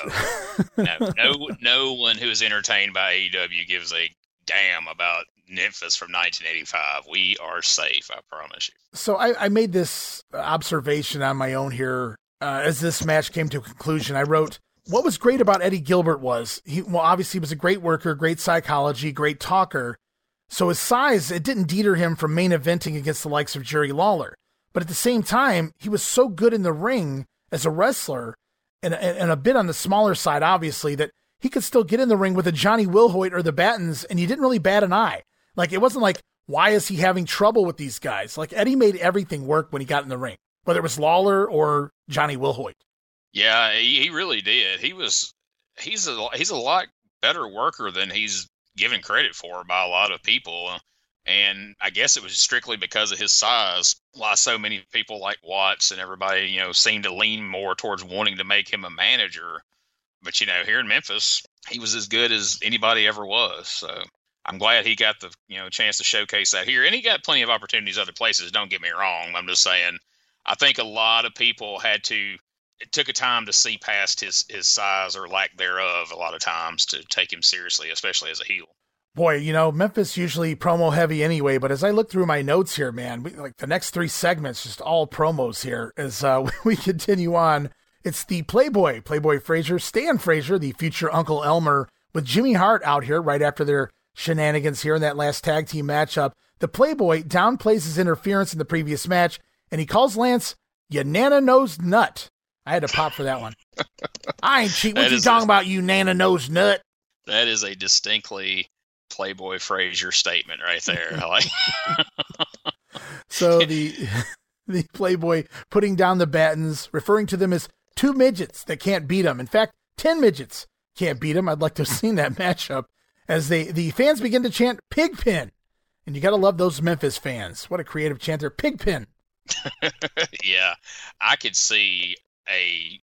no, no, no one who is entertained by AEW gives a damn about Memphis from 1985. We are safe, I promise you. so I, I made this observation on my own here uh, as this match came to a conclusion. I wrote, "What was great about Eddie Gilbert was he well obviously he was a great worker, great psychology, great talker. So his size it didn't deter him from main eventing against the likes of Jerry Lawler, but at the same time he was so good in the ring as a wrestler and, and, and a bit on the smaller side, obviously that." He could still get in the ring with a Johnny Wilhoit or the Battens, and he didn't really bat an eye. Like it wasn't like, why is he having trouble with these guys? Like Eddie made everything work when he got in the ring, whether it was Lawler or Johnny Wilhoit. Yeah, he, he really did. He was he's a he's a lot better worker than he's given credit for by a lot of people. And I guess it was strictly because of his size why so many people like Watts and everybody, you know, seemed to lean more towards wanting to make him a manager. But you know, here in Memphis, he was as good as anybody ever was. So I'm glad he got the you know chance to showcase that here, and he got plenty of opportunities other places. Don't get me wrong. I'm just saying, I think a lot of people had to it took a time to see past his his size or lack thereof a lot of times to take him seriously, especially as a heel. Boy, you know, Memphis usually promo heavy anyway, but as I look through my notes here, man, we, like the next three segments, just all promos here as uh, we continue on. It's the Playboy, Playboy Frazier, Stan Frazier, the future Uncle Elmer, with Jimmy Hart out here right after their shenanigans here in that last tag team matchup. The Playboy downplays his interference in the previous match, and he calls Lance "you nana nosed nut." I had to pop for that one. I ain't cheat. What That you talking a- about, you nana nose nut? That is a distinctly Playboy Frazier statement right there. Like So the the Playboy putting down the Battens, referring to them as two midgets that can't beat him. In fact, ten midgets can't beat him. I'd like to have seen that matchup as they the fans begin to chant "Pigpen," and you got to love those Memphis fans. What a creative chant there, "Pigpen." yeah, I could see a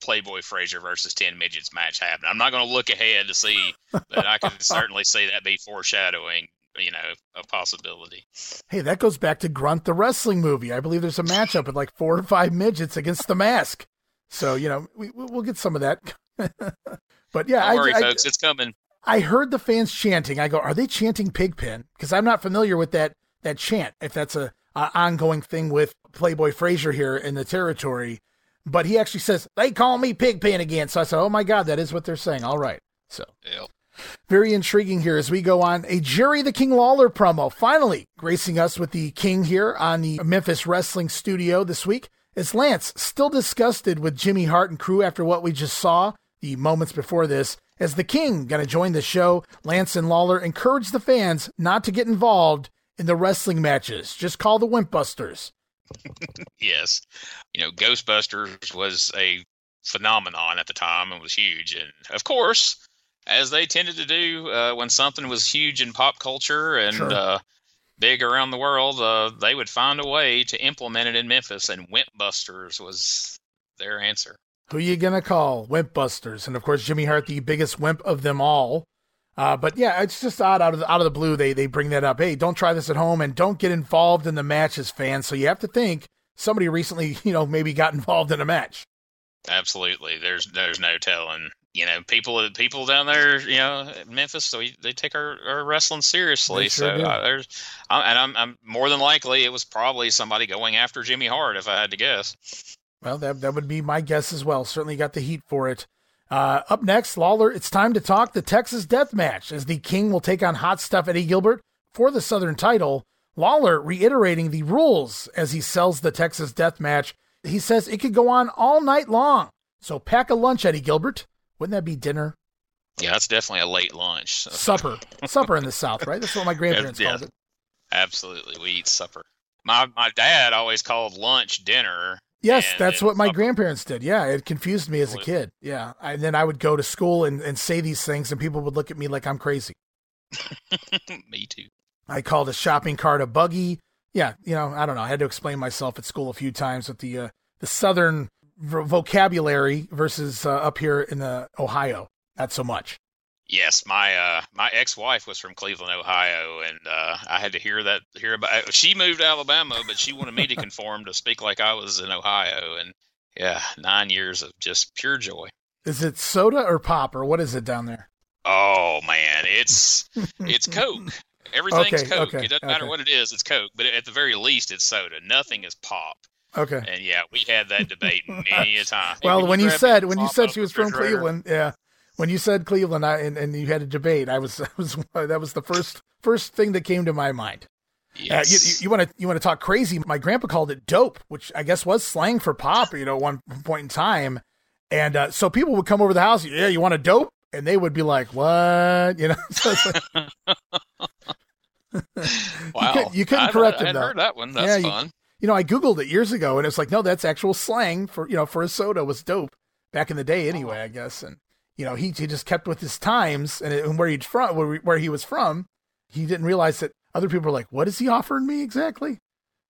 Playboy Frazier versus Ten Midgets match happen. I'm not going to look ahead to see, but I can certainly see that be foreshadowing. You know, a possibility. Hey, that goes back to Grunt the wrestling movie. I believe there's a matchup with like four or five midgets against the mask. So you know we we'll get some of that. but yeah, Don't worry, I, I, folks, it's coming. I heard the fans chanting. I go, are they chanting Pigpen? Because I'm not familiar with that that chant. If that's a, a ongoing thing with Playboy Frazier here in the territory, but he actually says they call me Pigpen again. So I said, oh my god, that is what they're saying. All right, so Yeah. very intriguing here as we go on. A Jerry the King Lawler promo finally gracing us with the King here on the Memphis Wrestling Studio this week. Is Lance still disgusted with Jimmy Hart and crew after what we just saw the moments before this? As the King going to join the show, Lance and Lawler encourage the fans not to get involved in the wrestling matches. Just call the Wimpbusters. Yes, you know, Ghostbusters was a phenomenon at the time and was huge, and of course, as they tended to do uh, when something was huge in pop culture and Sure. uh, big around the world, uh, they would find a way to implement it in Memphis, and Wimpbusters was their answer. Who you gonna call? Wimpbusters, and of course Jimmy Hart, the biggest wimp of them all. Uh, but yeah, it's just odd out of the, out of the blue they they bring that up. Hey, don't try this at home, and don't get involved in the matches, fans. So you have to think somebody recently, you know, maybe got involved in a match. Absolutely, there's there's no telling you know, people people down there, you know, Memphis, so we, they take our, our wrestling seriously. sure so uh, there's, I, and I'm, I'm more than likely it was probably somebody going after Jimmy Hart if I had to guess. Well, that that would be my guess as well. Certainly got the heat for it. Uh, up next, Lawler. It's time to talk the Texas Death Match as the King will take on Hot Stuff Eddie Gilbert for the Southern title. Lawler reiterating the rules as he sells the Texas Death Match. He says it could go on all night long. So pack a lunch, Eddie Gilbert. Wouldn't that be dinner? Yeah, that's definitely a late lunch. So. Supper. Supper in the South, right? That's what my grandparents Yeah. called it. Absolutely, we eat supper. My my dad always called lunch dinner. Yes, and that's what my supper. grandparents did. Yeah, it confused me as a kid. Yeah. And then I would go to school and, and say these things, and people would look at me like I'm crazy. Me too. I called a shopping cart a buggy. Yeah, you know, I don't know. I had to explain myself at school a few times with the uh, the southern v- vocabulary versus uh, up here in uh, Ohio. Not so much. Yes, my uh my ex-wife was from Cleveland, Ohio, and uh I had to hear that hear about. She moved to Alabama, but she wanted me to conform to speak like I was in Ohio, and yeah, nine years of just pure joy. Is it soda or pop or what is it down there? Oh man, it's it's Coke. Everything's Okay, Coke. okay, it doesn't matter what it is, it's Coke. But at the very least, it's soda. Nothing is pop. Okay. And yeah, we had that debate many a time. Well, when you me said when you said she was from? Cleveland, yeah. When you said Cleveland, I, and, and you had a debate, I was, I was that was the first first thing that came to my mind. Uh, Yes. you want to you want to talk crazy? My grandpa called it dope, which I guess was slang for pop. You know, at one point in time, and uh, so people would come over the house. Yeah, you want a dope? And they would be like, "What?" You know. So like, wow, could- you couldn't I, correct I, him, hadn't though. heard that one. That's Yeah, you- fun. you know, I googled it years ago, and it's like, no, that's actual slang for you know for a soda was dope back in the day, anyway. I guess, and you know, he he just kept with his times and, and where he'd from, where, where he was from. He didn't realize that other people were like, "What is he offering me exactly?"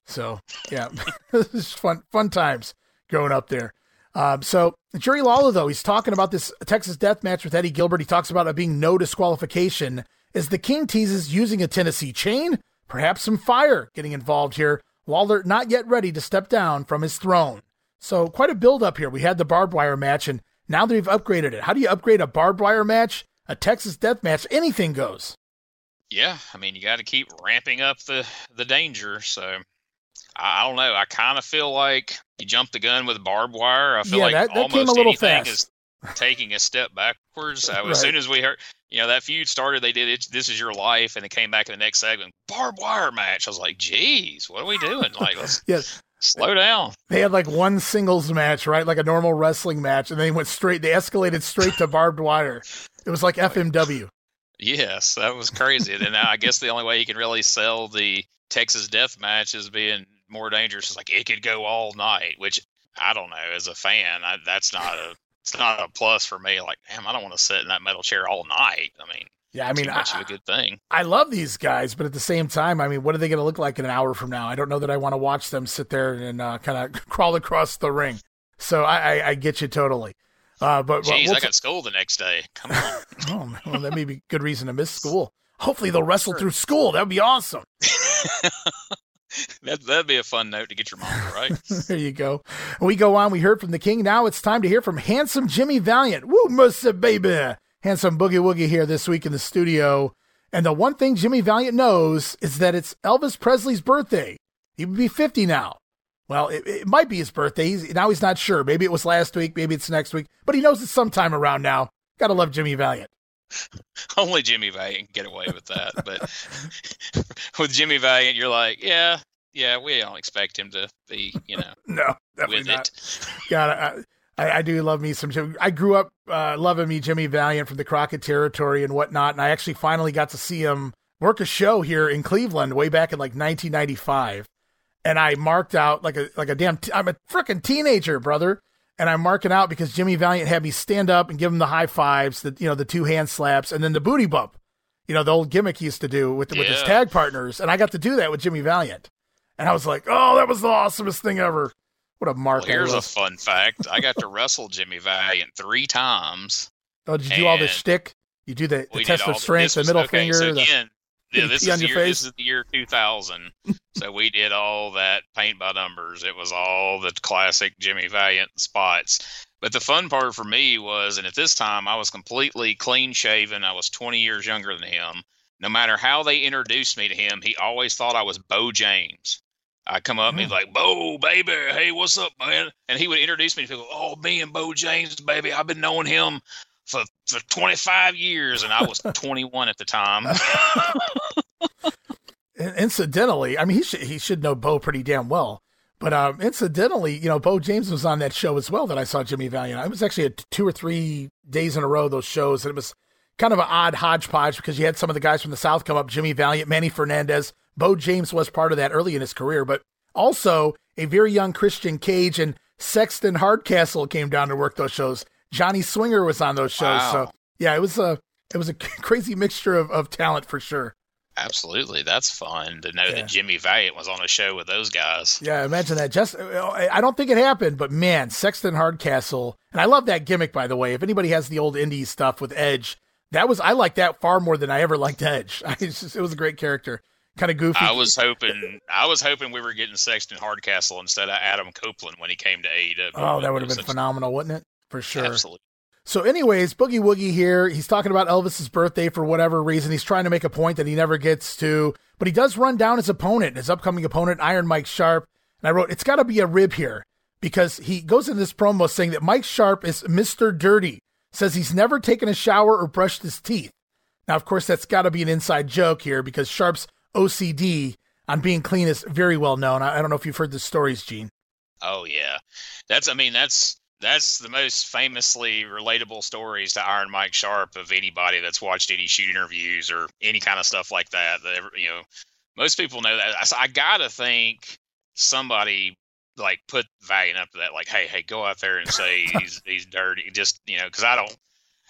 So yeah, this is fun fun times growing up there. Um, so Jerry Lawler, though, he's talking about this Texas death match with Eddie Gilbert. He talks about it being no disqualification. As the King teases using a Tennessee chain, perhaps some fire getting involved here. Lawler not yet ready to step down from his throne. So quite a build up here. We had the barbed wire match, and now that we've upgraded it, how do you upgrade a barbed wire match? A Texas death match? Anything goes. Yeah, I mean, you got to keep ramping up the the danger. So I, I don't know. I kind of feel like you jumped the gun with barbed wire. I feel Yeah, like that- that almost came a little anything fast. is taking a step backwards. Right. As soon as we heard, you know, that feud started, they did it. This is your life, and it came back in the next segment, barbed wire match. I was like, geez, what are we doing? Like, let's Yeah, slow down. they had like one singles match, right? Like a normal wrestling match, and they went straight. They escalated straight to barbed wire. It was like FMW. Yes, that was crazy. and I guess the only way you can really sell the Texas Death Match is being more dangerous. It's like it could go all night, which I don't know. As a fan, I, that's not a it's not a plus for me. Like, damn, I don't want to sit in that metal chair all night. I mean, Yeah, I mean, too much I, of a good thing. I love these guys, but at the same time, I mean, what are they going to look like in an hour from now? I don't know that I want to watch them sit there and uh, kind of crawl across the ring. So I, I, I get you totally. Uh, but Jeez, we'll I got school the next day. Come on. oh, well, that may be good reason to miss school. Hopefully they'll wrestle through school. That would be awesome. that that'd be a fun note to get your mom right? there you go. We go on. We heard from the king. Now it's time to hear from handsome Jimmy Valiant. Woo, Musa baby. Handsome Boogie Woogie here this week in the studio. And the one thing Jimmy Valiant knows is that it's Elvis Presley's birthday. He would be 50 now. Well, it, it might be his birthday. He's, now he's not sure. Maybe it was last week. Maybe it's next week. But he knows it's sometime around now. Gotta love Jimmy Valiant. Only Jimmy Valiant can get away with that. But with Jimmy Valiant, you're like, yeah, yeah, we don't expect him to be, you know, No, definitely with not. it. God, I, I, do love me some Jimmy. I grew up uh, loving me Jimmy Valiant from the Crockett territory and whatnot, and I actually finally got to see him work a show here in Cleveland way back in like 1995. And I marked out like a like a damn. T- I'm a freaking teenager, brother, and I'm marking out because Jimmy Valiant had me stand up and give him the high fives, the you know the two hand slaps, and then the booty bump. You know the old gimmick he used to do with with his tag partners, and I got to do that with Jimmy Valiant. And I was like, "Oh, that was the awesomest thing ever!" What a mark! Well, here's a fun fact. I got to wrestle Jimmy Valiant three times. Oh, did you do all the shtick? You do the, the test of strength, the middle okay, finger. So the, again, Did yeah, this is on the your year, face? this is the year 2000. so we did all that paint by numbers. It was all the classic Jimmy Valiant spots. But the fun part for me was, and at this time I was completely clean shaven. I was 20 years younger than him. No matter how they introduced me to him, he always thought I was Bo James. I come up and he's like, Bo, baby, hey, what's up, man? And he would introduce me to people, oh, me and Bo James, baby. I've been knowing him for, for 25 years, and I was 21 at the time. Incidentally, I mean, he should, he should know Bo pretty damn well. But um, incidentally, you know, Bo James was on that show as well that I saw Jimmy Valiant. It was actually a two or three days in a row, those shows. And it was kind of an odd hodgepodge because you had some of the guys from the South come up Jimmy Valiant, Manny Fernandez. Bo James was part of that early in his career, but also a very young Christian Cage and Sexton Hardcastle came down to work those shows. Johnny Swinger was on those shows. Wow. So yeah, it was a it was a crazy mixture of, of talent for sure. Absolutely, that's fun to know Yeah. that Jimmy Valiant was on a show with those guys. Yeah, imagine that. Just I don't think it happened, but man, Sexton Hardcastle, and I love that gimmick by the way. If anybody has the old indie stuff with Edge, that was I like that far more than I ever liked Edge. Just, it was a great character, kind of goofy. I was hoping, I was hoping we were getting Sexton Hardcastle instead of Adam Copeland when he came to AEW. oh, that would have been phenomenal, wouldn't it? For sure. Absolutely. So, anyways, Boogie Woogie here. He's talking about Elvis's birthday for whatever reason. He's trying to make a point that he never gets to, but he does run down his opponent, his upcoming opponent, Iron Mike Sharpe. And I wrote, it's got to be a rib here because he goes in this promo saying that Mike Sharpe is Mr. Dirty, says he's never taken a shower or brushed his teeth. Now, of course, that's got to be an inside joke here because Sharpe's OCD on being clean is very well known. I I don't know if you've heard the stories, Gene. Oh yeah, that's. I mean, that's that's the most famously relatable stories to Iron Mike Sharpe of anybody that's watched any shoot interviews or any kind of stuff like that. That you know, most people know that. So I gotta think somebody like put Valiant up to that. Like, hey, hey, go out there and say he's he's dirty. Just you know, because I don't.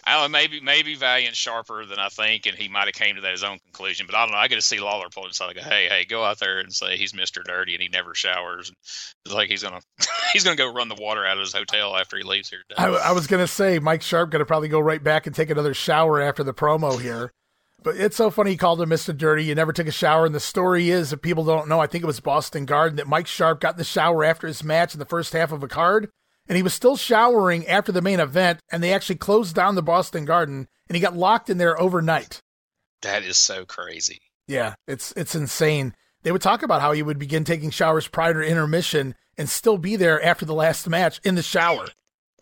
I don't know, maybe maybe Valiant's sharper than I think, and he might have came to that his own conclusion. But I don't know. I get to see Lawler pull it. So I go, hey, hey, go out there and say he's Mister Dirty and he never showers. It's like he's gonna he's gonna go run the water out of his hotel after he leaves here. I, I was gonna say Mike Sharpe gonna probably go right back and take another shower after the promo here. But it's so funny he called him Mr. Dirty. You never took a shower. And the story is, if people don't know, I think it was Boston Garden that Mike Sharpe got in the shower after his match in the first half of a card. And he was still showering after the main event. And they actually closed down the Boston Garden and he got locked in there overnight. That is so crazy. Yeah, it's it's insane. They would talk about how he would begin taking showers prior to intermission and still be there after the last match in the shower.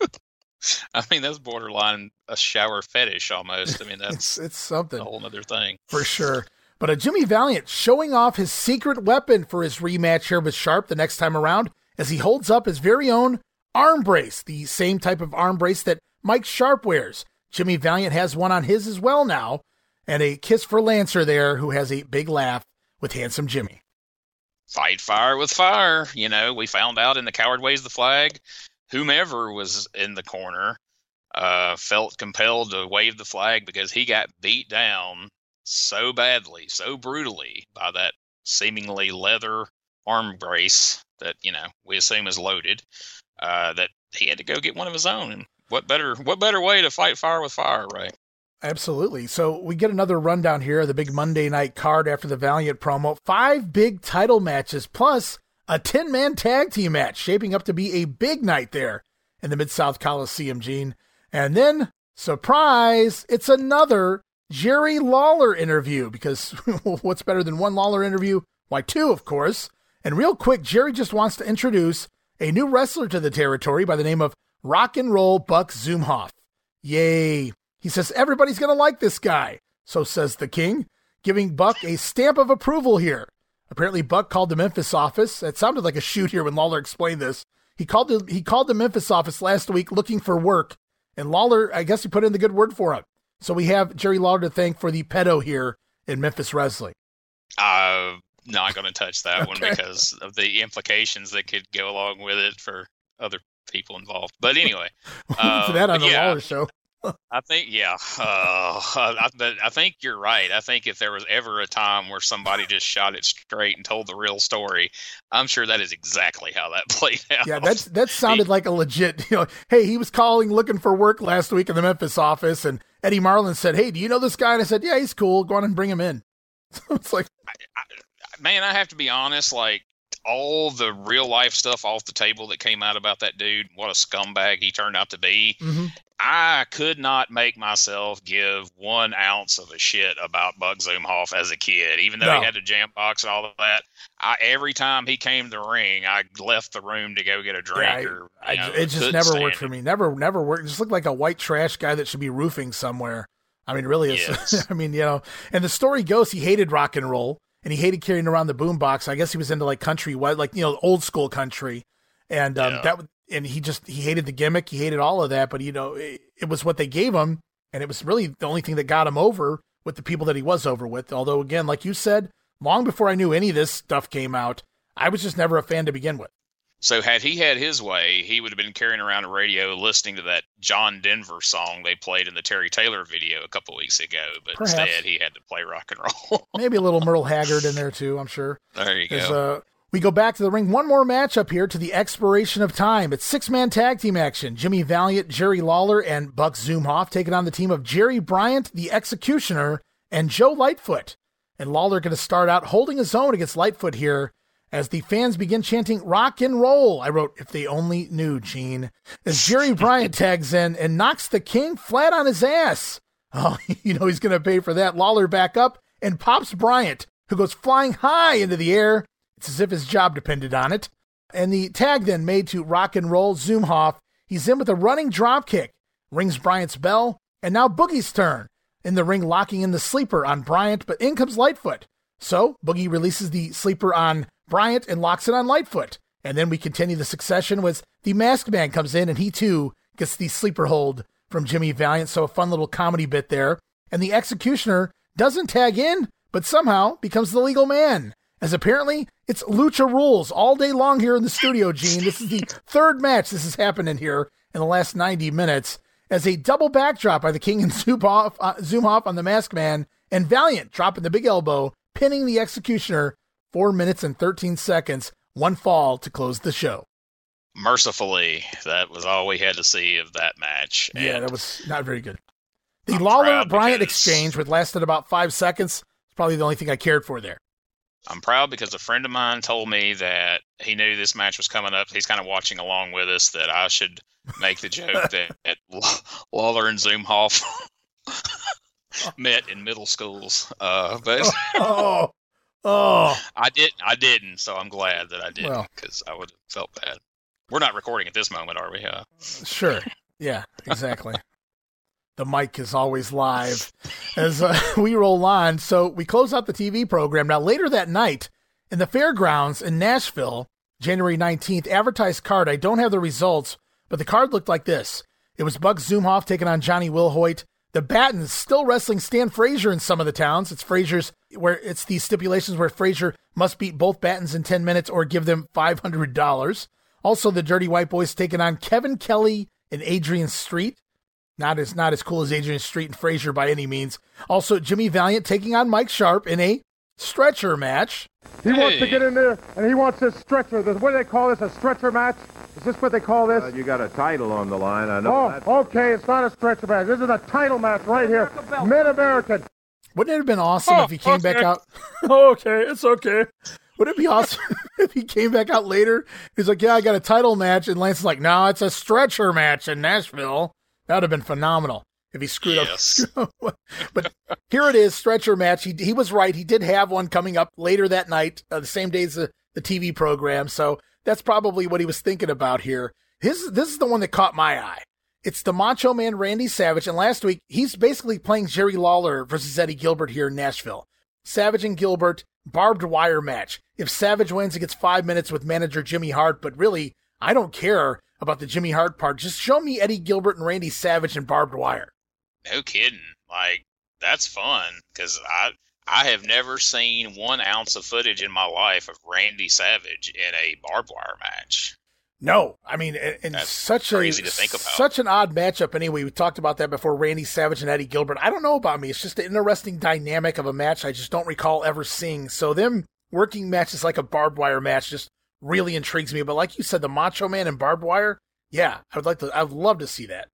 I mean, that's borderline a shower fetish almost. I mean, that's It's it's something. a whole other thing. for sure. But a Jimmy Valiant showing off his secret weapon for his rematch here with Sharpe the next time around as he holds up his very own arm brace, the same type of arm brace that Mike Sharpe wears. Jimmy Valiant has one on his as well now, and a kiss for Lancer there, who has a big laugh with handsome Jimmy. Fight fire with fire. You know, we found out in the coward ways the flag, whomever was in the corner uh, felt compelled to wave the flag because he got beat down so badly, so brutally by that seemingly leather arm brace that you know we assume is loaded. Uh, that he had to go get one of his own. And what better what better way to fight fire with fire, right? Absolutely. So we get another rundown here of the big Monday night card after the Valiant promo. Five big title matches plus a 10 man tag team match, shaping up to be a big night there in the Mid South Coliseum, Gene. And then, surprise, it's another Jerry Lawler interview because what's better than one Lawler interview? Why, two, of course. And real quick, Jerry just wants to introduce a new wrestler to the territory by the name of Rock and Roll Buck Zumhoff. Yay. He says everybody's going to like this guy. So says the king, giving Buck a stamp of approval here. Apparently, Buck called the Memphis office. It sounded like a shoot here when Lawler explained this. He called the, he called the Memphis office last week looking for work, and Lawler, I guess he put in the good word for him. So we have Jerry Lawler to thank for the pedo here in Memphis wrestling. I'm not going to touch that one because of the implications that could go along with it for other people involved. But anyway, uh, for that on the yeah, Lawler show. I think yeah, uh, I, but I think you're right. I think if there was ever a time where somebody just shot it straight and told the real story, I'm sure that is exactly how that played out. Yeah, that's that sounded like a legit. You know, hey, he was calling looking for work last week in the Memphis office, and Eddie Marlin said, "Hey, do you know this guy?" And I said, "Yeah, he's cool. Go on and bring him in." So it's like, man, I have to be honest. Like, all the real life stuff off the table that came out about that dude, what a scumbag he turned out to be. Mm-hmm. I could not make myself give one ounce of a shit about Buck Zumhoff as a kid, even though No. he had the jam box and all of that. I, every time he came to the ring, I left the room to go get a drink. Yeah, or, I, know, it just never worked for me. Never, never worked. Just looked like a white trash guy that should be roofing somewhere. I mean, really, Yes. I mean, you know, and the story goes he hated rock and roll and he hated carrying around the boombox. I guess he was into like country, like you know, old school country, and um, Yeah. that and he just he hated the gimmick, he hated all of that. But you know, it, it was what they gave him, and it was really the only thing that got him over with the people that he was over with. Although, again, like you said, long before I knew any of this stuff came out, I was just never a fan to begin with. So had he had his way, he would have been carrying around a radio listening to that John Denver song they played in the Terry Taylor video a couple weeks ago. But Perhaps. instead, he had to play rock and roll. Maybe a little Merle Haggard in there too. I'm sure. there you As, go. uh, we go back to the ring. One more matchup here to the expiration of time. It's six man tag team action. Jimmy Valiant, Jerry Lawler, and Buck Zumhofe taking on the team of Jerry Bryant, the Executioner, and Joe Lightfoot. And Lawler going to start out holding his own against Lightfoot here as the fans begin chanting rock and roll. I wrote, if they only knew, Gene. As Jerry Bryant tags in and knocks the king flat on his ass. Oh, you know he's going to pay for that. Lawler back up and pops Bryant, who goes flying high into the air. It's as if his job depended on it. And the tag then made to rock and roll Zumhofe. He's in with a running drop kick, rings Bryant's bell, and now Boogie's turn. In the ring, locking in the sleeper on Bryant, but in comes Lightfoot. So Boogie releases the sleeper on Bryant and locks it on Lightfoot. And then we continue the succession with the masked man comes in and he too gets the sleeper hold from Jimmy Valiant. So a fun little comedy bit there. And the executioner doesn't tag in, but somehow becomes the legal man. As apparently it's lucha rules all day long here in the studio, Gene. This is the third match this has happened in here in the last 90 minutes. As a double backdrop by the King and zoom uh, on the masked man, and Valiant dropping the big elbow, pinning the executioner. Four minutes and 13 seconds, one fall to close the show. Mercifully, that was all we had to see of that match. Yeah, And that was not very good. The I'm Lawler Bryant because- exchange, which lasted about five seconds, is probably the only thing I cared for there. I'm proud because a friend of mine told me that he knew this match was coming up. He's kind of watching along with us. That I should make the joke that, that Lawler and Zumhofe met in middle schools. Uh, but oh, oh, I didn't. I didn't. So I'm glad that I didn't Well. because I would have felt bad. We're not recording at this moment, are we? Uh, sure. Yeah, exactly. the mic is always live as uh, we roll on. So we close out the TV program. Now, later that night in the fairgrounds in Nashville, January 19th, advertised card. I don't have the results, but the card looked like this. It was Buck Zumhofe taking on Johnny Wilhoit. The Battens still wrestling Stan Frazier in some of the towns. It's Frazier's where it's these stipulations where Frazier must beat both Battens in 10 minutes or give them $500. Also, the Dirty White Boys taking on Kevin Kelly and Adrian Street. Not as not as cool as Adrian Street and Frazier by any means. Also, Jimmy Valiant taking on Mike Sharpe in a stretcher match. He wants to get in there, and he wants this stretcher. What do they call this? A stretcher match? Is this what they call this? Uh, you got a title on the line. I know that. Oh, okay. It's not a stretcher match. This is a title match right here. Mid American. Wouldn't it have been awesome Oh, if he came back out? oh, okay, it's okay. Wouldn't it be awesome if he came back out later? He's like, "Yeah, I got a title match," and Lance is like, "No, it's a stretcher match in Nashville." That would have been phenomenal if he screwed Yes. up. but here it is, stretcher match. He he was right. He did have one coming up later that night, uh, the same day as the, the TV program. So that's probably what he was thinking about here. His this is the one that caught my eye. It's the Macho Man Randy Savage, and last week he's basically playing Jerry Lawler versus Eddie Gilbert here in Nashville. Savage and Gilbert barbed wire match. If Savage wins, he gets five minutes with manager Jimmy Hart. But really, I don't care about the Jimmy Hart part. Just show me Eddie Gilbert and Randy Savage in barbed wire. no kidding. Like that's fun because I I have never seen one ounce of footage in my life of Randy Savage in a barbed wire match. No, I mean, That's such a to think about. such an odd matchup. Anyway, we talked about that before. Randy Savage and Eddie Gilbert. I don't know about me. It's just an interesting dynamic of a match. I just don't recall ever seeing. So them working matches like a barbed wire match just really intrigues me. But like you said, the Macho Man and barbed wire. Yeah, I would like to. I would love to see that.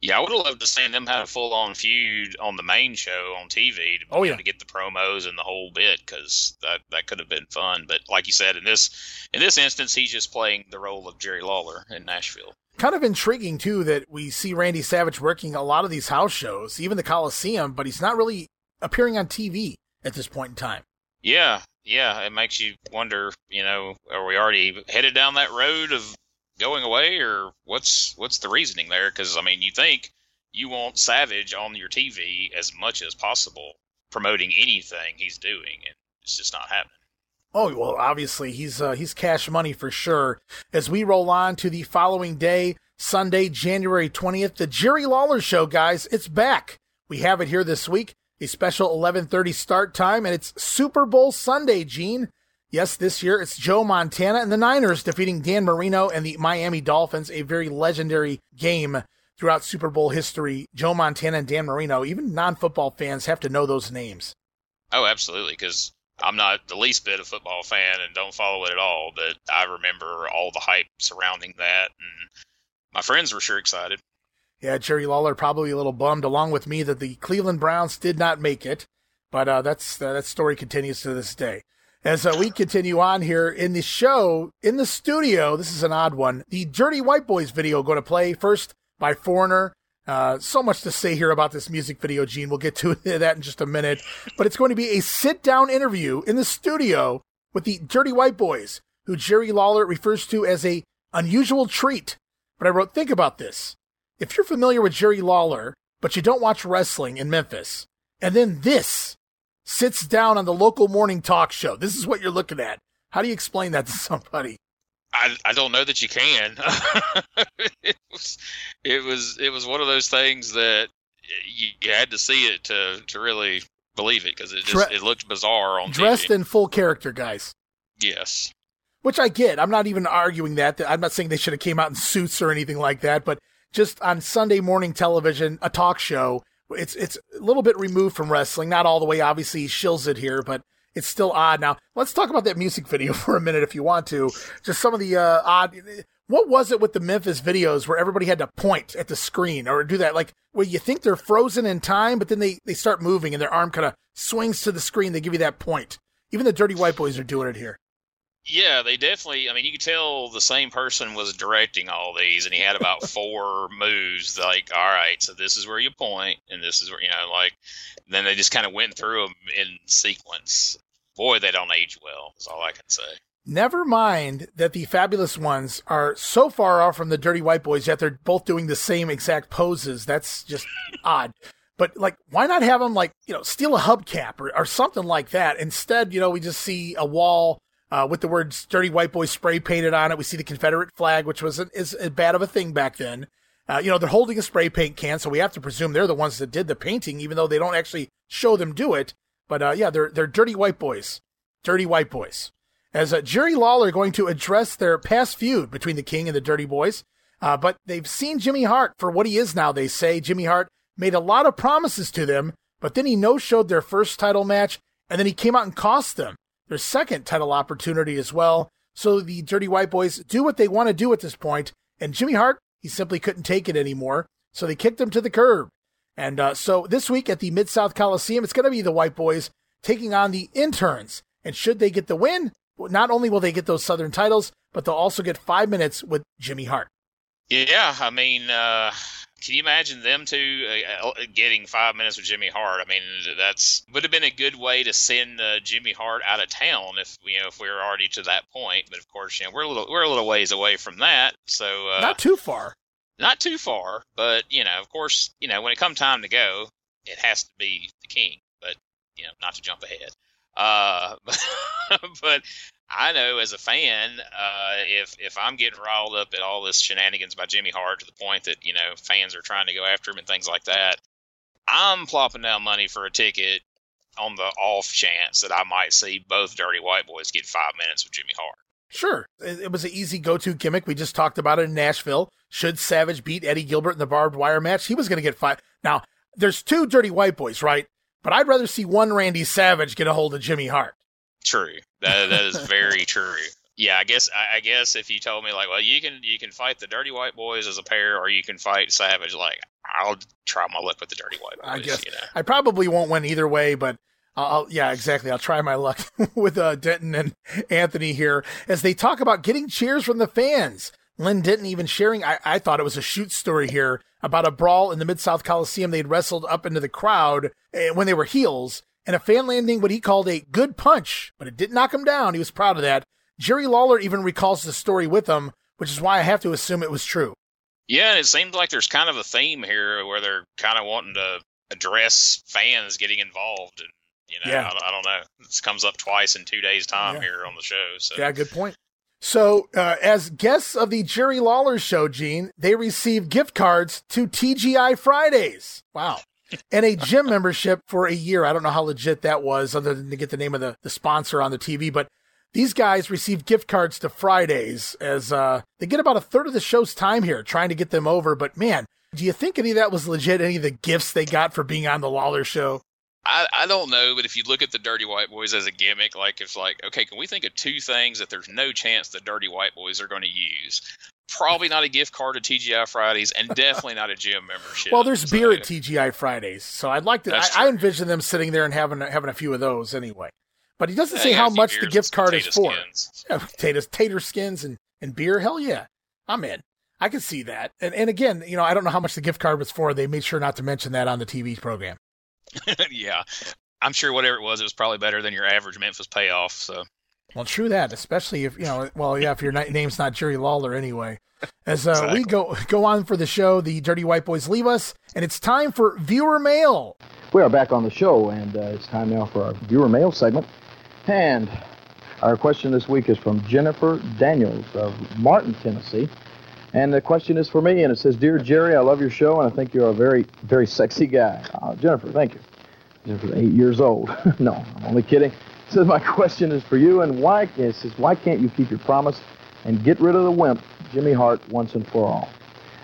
Yeah, I would have loved to see them have a full on feud on the main show on TV to, Oh, yeah. to get the promos and the whole bit because that that could have been fun. But like you said, in this in this instance, he's just playing the role of Jerry Lawler in Nashville. Kind of intriguing too that we see Randy Savage working a lot of these house shows, even the Coliseum, but he's not really appearing on TV at this point in time. Yeah, yeah, it makes you wonder. You know, are we already headed down that road of going away, or what's what's the reasoning there? Because I mean, you think you want Savage on your TV as much as possible, promoting anything he's doing, and it's just not happening. Oh well, obviously he's uh, he's cash money for sure. As we roll on to the following day, Sunday, January twentieth, the Jerry Lawler Show, guys, it's back. We have it here this week, a special eleven thirty start time, and it's Super Bowl Sunday. Gene, yes, this year it's Joe Montana and the Niners defeating Dan Marino and the Miami Dolphins, a very legendary game throughout Super Bowl history. Joe Montana and Dan Marino, even non-football fans have to know those names. Oh, absolutely, because I'm not the least bit of a football fan and don't follow it at all, but I remember all the hype surrounding that, and my friends were sure excited. Yeah, Jerry Lawler probably a little bummed, along with me, that the Cleveland Browns did not make it. But uh, that's uh, that story continues to this day. As uh, we continue on here in the show, in the studio, this is an odd one. The Dirty White Boys video going to play first by Foreigner. Uh, so much to say here about this music video, Gene. We'll get to that in just a minute. But it's going to be a sit down interview in the studio with the Dirty White Boys, who Jerry Lawler refers to as a unusual treat. But I wrote, think about this. If you're familiar with Jerry Lawler, but you don't watch wrestling in Memphis, and then this sits down on the local morning talk show, this is what you're looking at. How do you explain that to somebody? I, I don't know that you can. it was it was it was one of those things that you, you had to see it to to really believe it because it just Dre- it looked bizarre on Dressed TV. in full character, guys. yes, Which I get. I'm not even arguing that. I'm not saying they should have came out in suits or anything like that, but just on Sunday morning television, a talk show, it's it's a little bit removed from wrestling. Not all the way, obviously, he shills it here, but it's still odd. Now, let's talk about that music video for a minute if you want to. Just some of the uh, odd. What was it with the Memphis videos where everybody had to point at the screen or do that? Like where you think they're frozen in time, but then they, they start moving and their arm kind of swings to the screen. They give you that point. Even the Dirty White Boys are doing it here. Yeah, they definitely. I mean, you could tell the same person was directing all these, and he had about four moves. Like, all right, so this is where you point, and this is where you know, like. Then they just kind of went through them in sequence. Boy, they don't age well. Is all I can say. Never mind that the fabulous ones are so far off from the dirty white boys, yet they're both doing the same exact poses. That's just odd. But like, why not have them like you know steal a hubcap or, or something like that? Instead, you know, we just see a wall uh, with the words "Dirty White Boys" spray painted on it. We see the Confederate flag, which was is bad of a thing back then. Uh, you know, they're holding a spray paint can, so we have to presume they're the ones that did the painting, even though they don't actually show them do it. But uh, yeah, they're they're dirty white boys, dirty white boys. As uh, Jerry Lawler going to address their past feud between the King and the Dirty Boys, uh, but they've seen Jimmy Hart for what he is now. They say Jimmy Hart made a lot of promises to them, but then he no-showed their first title match, and then he came out and cost them their second title opportunity as well. So the Dirty White Boys do what they want to do at this point, and Jimmy Hart he simply couldn't take it anymore, so they kicked him to the curb. And uh, so this week at the Mid South Coliseum, it's going to be the White Boys taking on the interns. And should they get the win, not only will they get those Southern titles, but they'll also get five minutes with Jimmy Hart. Yeah, I mean, uh, can you imagine them two uh, uh, getting five minutes with Jimmy Hart? I mean, that's would have been a good way to send uh, Jimmy Hart out of town if you know if we were already to that point. But of course, you know, we're a little we're a little ways away from that, so uh, not too far. not too far. But you know, of course, you know, when it comes time to go, it has to be the king. But you know, not to jump ahead. Uh, but I know as a fan, uh, if if I'm getting riled up at all this shenanigans by Jimmy Hart to the point that you know fans are trying to go after him and things like that, I'm plopping down money for a ticket on the off chance that I might see both Dirty White Boys get five minutes with Jimmy Hart. Sure. It was an easy go to gimmick. We just talked about it in Nashville. Should Savage beat Eddie Gilbert in the barbed wire match, he was going to get five. Now, there's two dirty white boys, right? But I'd rather see one Randy Savage get a hold of Jimmy Hart. True. That that is very true. yeah, I guess I, I guess if you told me like, well, you can you can fight the Dirty White Boys as a pair, or you can fight Savage, like I'll try my luck with the Dirty White Boys. I guess you know? I probably won't win either way, but I'll, yeah, exactly. I'll try my luck with uh, Denton and Anthony here as they talk about getting cheers from the fans. Len Denton even sharing, I, I thought it was a shoot story here about a brawl in the Mid South Coliseum. They'd wrestled up into the crowd eh, when they were heels, and a fan landing what he called a good punch, but it didn't knock him down. He was proud of that. Jerry Lawler even recalls the story with him, which is why I have to assume it was true. Yeah, and it seems like there's kind of a theme here where they're kind of wanting to address fans getting involved, and you know, Yeah. I, I don't know. This comes up twice in two days' time Yeah. here on the show. So Yeah, good point. So, uh, as guests of the Jerry Lawler show, Gene, they receive gift cards to TGI Fridays. Wow. And a gym membership for a year. I don't know how legit that was, other than to get the name of the, the sponsor on the TV. But these guys receive gift cards to Fridays as uh, they get about a third of the show's time here trying to get them over. But man, do you think any of that was legit? Any of the gifts they got for being on the Lawler show? I, I don't know, but if you look at the Dirty White Boys as a gimmick, like it's like, okay, can we think of two things that there's no chance the Dirty White Boys are going to use? Probably not a gift card to TGI Fridays, and definitely not a gym membership. Well, there's So- beer at TGI Fridays, so I'd like to. I, I envision them sitting there and having having a few of those anyway. But he doesn't Yeah, say how much the gift card is for. skins. Yeah, potatoes, tater skins, and and beer. Hell yeah, I'm in. I can see that. And and again, you know, I don't know how much the gift card was for. They made sure not to mention that on the TV program. yeah, I'm sure whatever it was, it was probably better than your average Memphis payoff. So Well, true that, especially if you know. Well, yeah, if your name's not Jerry Lawler anyway. As uh, we go go on for the show, the Dirty White Boys leave us, and it's time for viewer mail. We are back on the show, and uh, it's time now for our viewer mail segment. And our question this week is from Jennifer Daniels of Martin, Tennessee. And the question is for me, and it says, Dear Jerry, I love your show, and I think you're a very, very sexy guy. Uh, Jennifer, thank you. Jennifer's eight years old. no, I'm only kidding. It says, My question is for you, and why, it says, why can't you keep your promise and get rid of the wimp, Jimmy Hart, once and for all?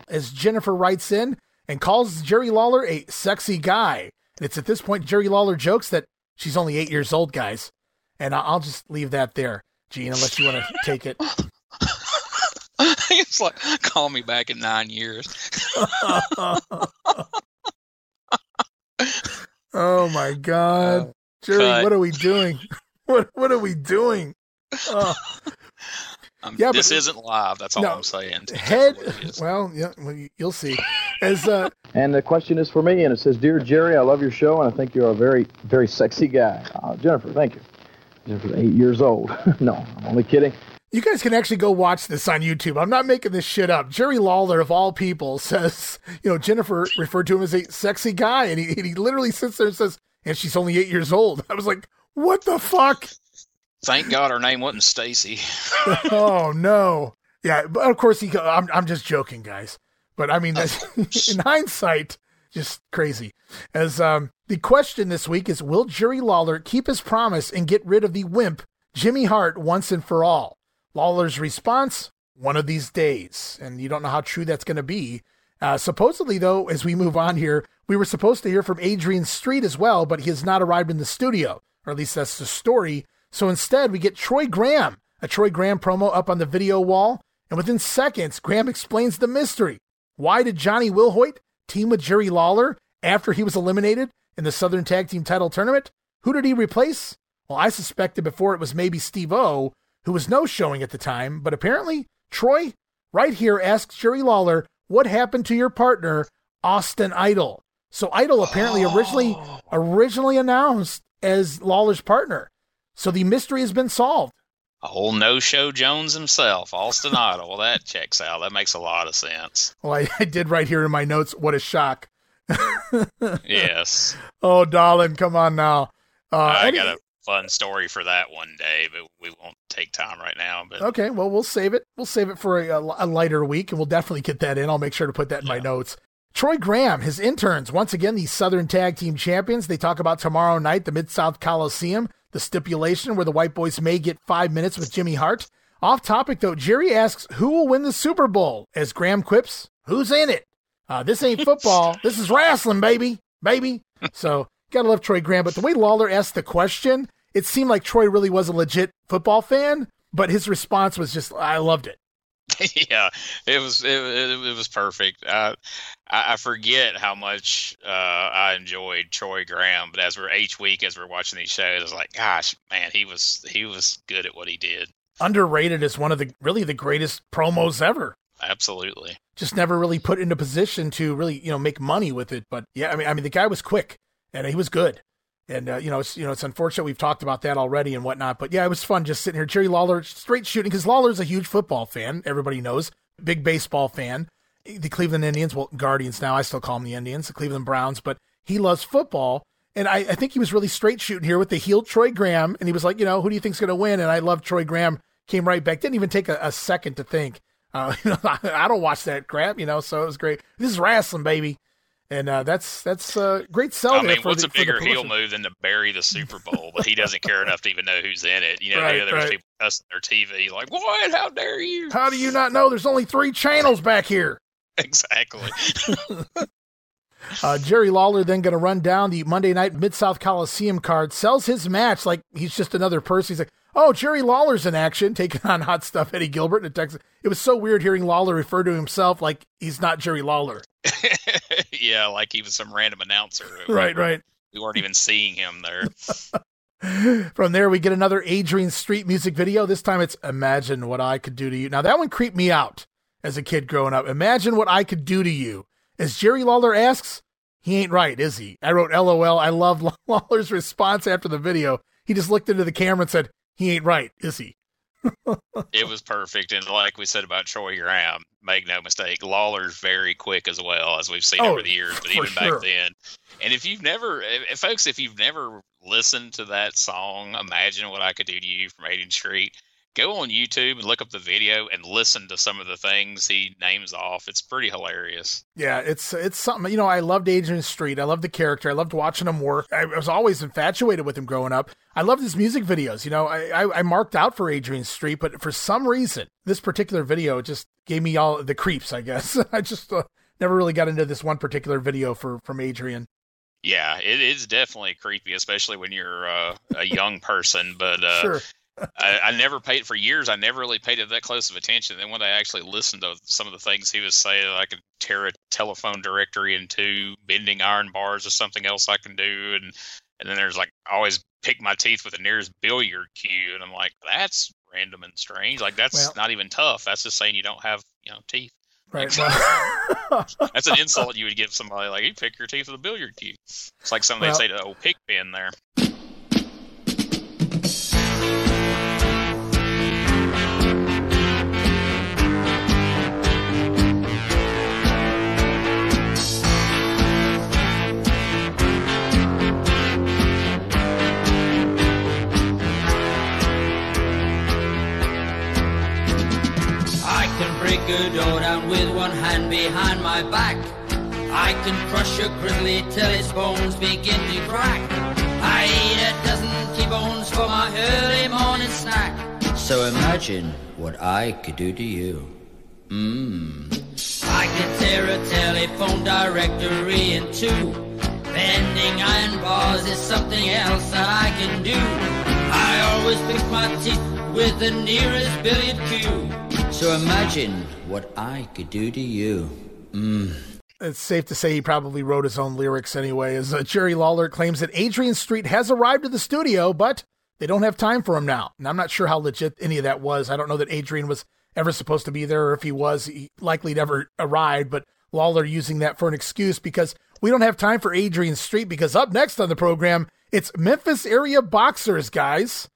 as Jennifer writes in and calls Jerry Lawler a sexy guy. And it's at this point Jerry Lawler jokes that she's only eight years old, guys. And I- I'll just leave that there, Gene, unless you want to take it. it's like call me back in nine years. oh my God, uh, Jerry, cut. what are we doing? What what are we doing? Oh, um, Yeah, this but- isn't live. That's all No, I'm saying. Head. what it is. Well, yeah, well, you- you'll see. As uh, And the question is for me, and it says, Dear Jerry, I love your show, and I think you're a very, very sexy guy. Uh, Jennifer, thank you. Jennifer's eight years old. no, I'm only kidding. You guys can actually go watch this on YouTube. I'm not making this shit up. Jerry Lawler, of all people, says, you know, Jennifer referred to him as a sexy guy, and he, and he literally sits there and says, and she's only eight years old. I was like, what the fuck? Thank God her name wasn't Stacy. oh no. Yeah, but of course he. I'm I'm just joking, guys. But I mean, that's, in hindsight, just crazy. As um, the question this week is, will Jerry Lawler keep his promise and get rid of the wimp Jimmy Hart once and for all? Lawler's response: One of these days, and you don't know how true that's going to be. Uh, supposedly, though, as we move on here, we were supposed to hear from Adrian Street as well, but he has not arrived in the studio, or at least that's the story. So instead, we get Troy Graham, a Troy Graham promo up on the video wall, and within seconds, Graham explains the mystery. Why did Johnny Wilhoit team with Jerry Lawler after he was eliminated in the Southern Tag Team title tournament? Who did he replace? Well, I suspected before it was maybe Steve O, who was no showing at the time, but apparently Troy, right here, asks Jerry Lawler, what happened to your partner, Austin Idol? So Idol apparently originally originally announced as Lawler's partner. So the mystery has been solved. Old No Show Jones himself, Austin Idol. Well, that checks out. That makes a lot of sense. Well, I, I did right here in my notes. What a shock! Yes. Oh, darling, come on now. Uh, I got a fun story for that one day, but we won't take time right now. But Okay, well, we'll save it. We'll save it for a, a lighter week, and we'll definitely get that in. I'll make sure to put that in my notes. Troy Graham, his interns, once again, the Southern Tag Team Champions. They talk about tomorrow night, the Mid South Coliseum, the stipulation where the White Boys may get five minutes with Jimmy Hart. Off topic, though, Jerry asks who will win the Super Bowl. As Graham quips, who's in it? Uh, this ain't football. this is wrestling, baby. Baby. So, gotta love Troy Graham. But the way Lawler asked the question, it seemed like Troy really was a legit football fan. but his response was just, I loved it. yeah, it was it, it, it was perfect. Uh, I, I forget how much uh, I enjoyed Troy Graham, but as we're each week as we're watching these shows, I was like, gosh, man, he was he was good at what he did. Underrated as one of the really the greatest promos ever. Absolutely. Just never really put into position to really you know make money with it. But yeah, I mean, I mean the guy was quick and he was good. And uh, you know, it's you know, it's unfortunate we've talked about that already and whatnot. But yeah, it was fun just sitting here. Jerry Lawler straight shooting because Lawler's a huge football fan. Everybody knows, big baseball fan. The Cleveland Indians, well, Guardians now. I still call them the Indians, the Cleveland Browns. But he loves football, and I, I think he was really straight shooting here with the heel Troy Graham. And he was like, you know, who do you think's going to win? And I love Troy Graham. Came right back. Didn't even take a, a second to think. Uh, you know, I don't watch that crap, you know. So it was great. This is wrestling, baby and uh, that's that's a great sell. I mean, what's the, a bigger heel move than to bury the Super Bowl? but he doesn't care enough to even know who's in it. You know, right, there's right. people cussing their TV like, "What? How dare you? How do you not know? There's only three channels back here." exactly. uh, Jerry Lawler then going to run down the Monday Night Mid South Coliseum card, sells his match like he's just another person. He's like, "Oh, Jerry Lawler's in action, taking on hot stuff Eddie Gilbert in Texas." It was so weird hearing Lawler refer to himself like he's not Jerry Lawler. yeah, like he was some random announcer. Right, right. We weren't even seeing him there. From there, we get another Adrian Street music video. This time it's Imagine What I Could Do to You. Now, that one creeped me out as a kid growing up. Imagine what I could do to you. As Jerry Lawler asks, he ain't right, is he? I wrote LOL. I love Lawler's response after the video. He just looked into the camera and said, he ain't right, is he? it was perfect. And like we said about Troy Graham, make no mistake, Lawler's very quick as well, as we've seen Oh, over the years, but even sure. back then. And if you've never, if, folks, if you've never listened to that song, Imagine What I Could Do to You from Adrian Street, go on YouTube and look up the video and listen to some of the things he names off. It's pretty hilarious. Yeah, it's it's something. You know, I loved Adrian Street. I loved the character. I loved watching him work. I was always infatuated with him growing up. I loved his music videos. You know, I I, I marked out for Adrian Street, but for some reason, this particular video just gave me all the creeps. I guess I just uh, never really got into this one particular video for from Adrian. Yeah, it is definitely creepy, especially when you're uh, a young person. But uh, Sure. I, I never paid for years. I never really paid it that close of attention. Then when I actually listened to some of the things he was saying, I could tear a telephone directory into bending iron bars or something else I can do, and and then there's like always pick my teeth with the nearest billiard cue, and I'm like, that's random and strange. Like that's Well- not even tough. That's just saying you don't have you know teeth. Right. Well, That's an insult you would give somebody like you pick your teeth with a billiard cue. It's like something Well- they say to old pig pen there. With one hand behind my back. I can crush a grizzly till its bones begin to crack. I eat a dozen T-bones for my early morning snack. So imagine what I could do to you. Mmm. I can tear a telephone directory in two. Bending iron bars is something else that I can do. I always pick my teeth with the nearest billiard cue. So imagine what I could do to you. Mmm. It's safe to say he probably wrote his own lyrics anyway, as uh, Jerry Lawler claims that Adrian Street has arrived at the studio, but they don't have time for him now. And I'm not sure how legit any of that was. I don't know that Adrian was ever supposed to be there, or if he was, he likely never arrived, but Lawler using that for an excuse because we don't have time for Adrian Street because up next on the program, it's Memphis area boxers, guys.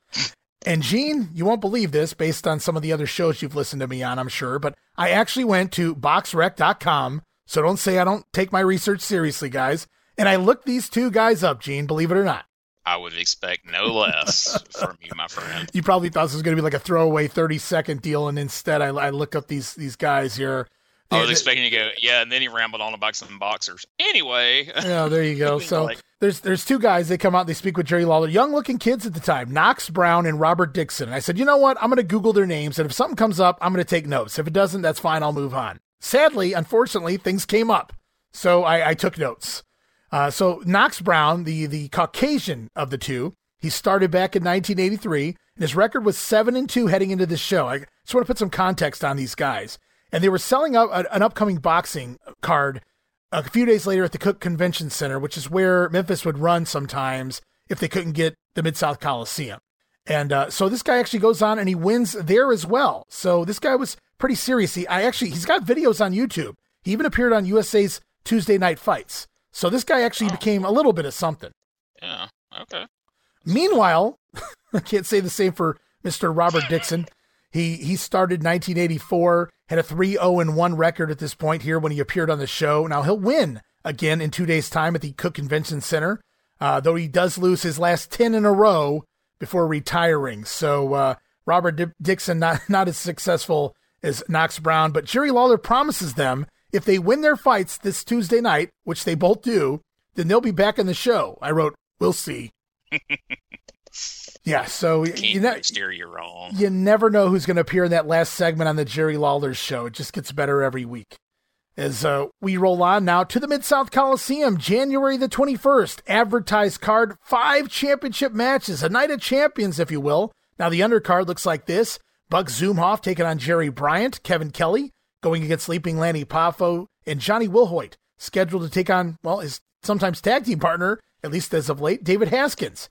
And Gene, you won't believe this based on some of the other shows you've listened to me on, I'm sure, but I actually went to boxrec.com. So don't say I don't take my research seriously, guys. And I looked these two guys up, Gene, believe it or not. I would expect no less from you, my friend. You probably thought this was going to be like a throwaway 30 second deal. And instead I, I look up these, these guys here. I was expecting you to go, yeah, and then he rambled on about some boxers. Anyway, Yeah, there you go. So Like- there's there's two guys. They come out. They speak with Jerry Lawler, young looking kids at the time, Knox Brown and Robert Dixon. And I said, you know what? I'm going to Google their names, and if something comes up, I'm going to take notes. If it doesn't, that's fine. I'll move on. Sadly, unfortunately, things came up, so I, I took notes. Uh, so Knox Brown, the the Caucasian of the two, he started back in 1983. And his record was seven and two heading into this show. I just want to put some context on these guys. And they were selling out an upcoming boxing card a few days later at the Cook Convention Center, which is where Memphis would run sometimes if they couldn't get the Mid South Coliseum. And uh, so this guy actually goes on and he wins there as well. So this guy was pretty serious. He, I actually, he's got videos on YouTube. He even appeared on USA's Tuesday Night Fights. So this guy actually oh. became a little bit of something. Yeah. Okay. Meanwhile, I can't say the same for Mr. Robert Dixon. He he started 1984, had a 3-0 1 record at this point here when he appeared on the show. Now he'll win again in two days' time at the Cook Convention Center, uh, though he does lose his last 10 in a row before retiring. So uh, Robert D- Dixon not not as successful as Knox Brown, but Jerry Lawler promises them if they win their fights this Tuesday night, which they both do, then they'll be back in the show. I wrote, "We'll see." Yeah, so you, ne- steer you wrong. You never know who's going to appear in that last segment on the Jerry Lawler show. It just gets better every week. As uh, we roll on now to the Mid South Coliseum, January the 21st, advertised card, five championship matches, a night of champions, if you will. Now, the undercard looks like this Buck Zumhofe taking on Jerry Bryant, Kevin Kelly going against Leaping Lanny Poffo, and Johnny Wilhoit, scheduled to take on, well, his sometimes tag team partner, at least as of late, David Haskins.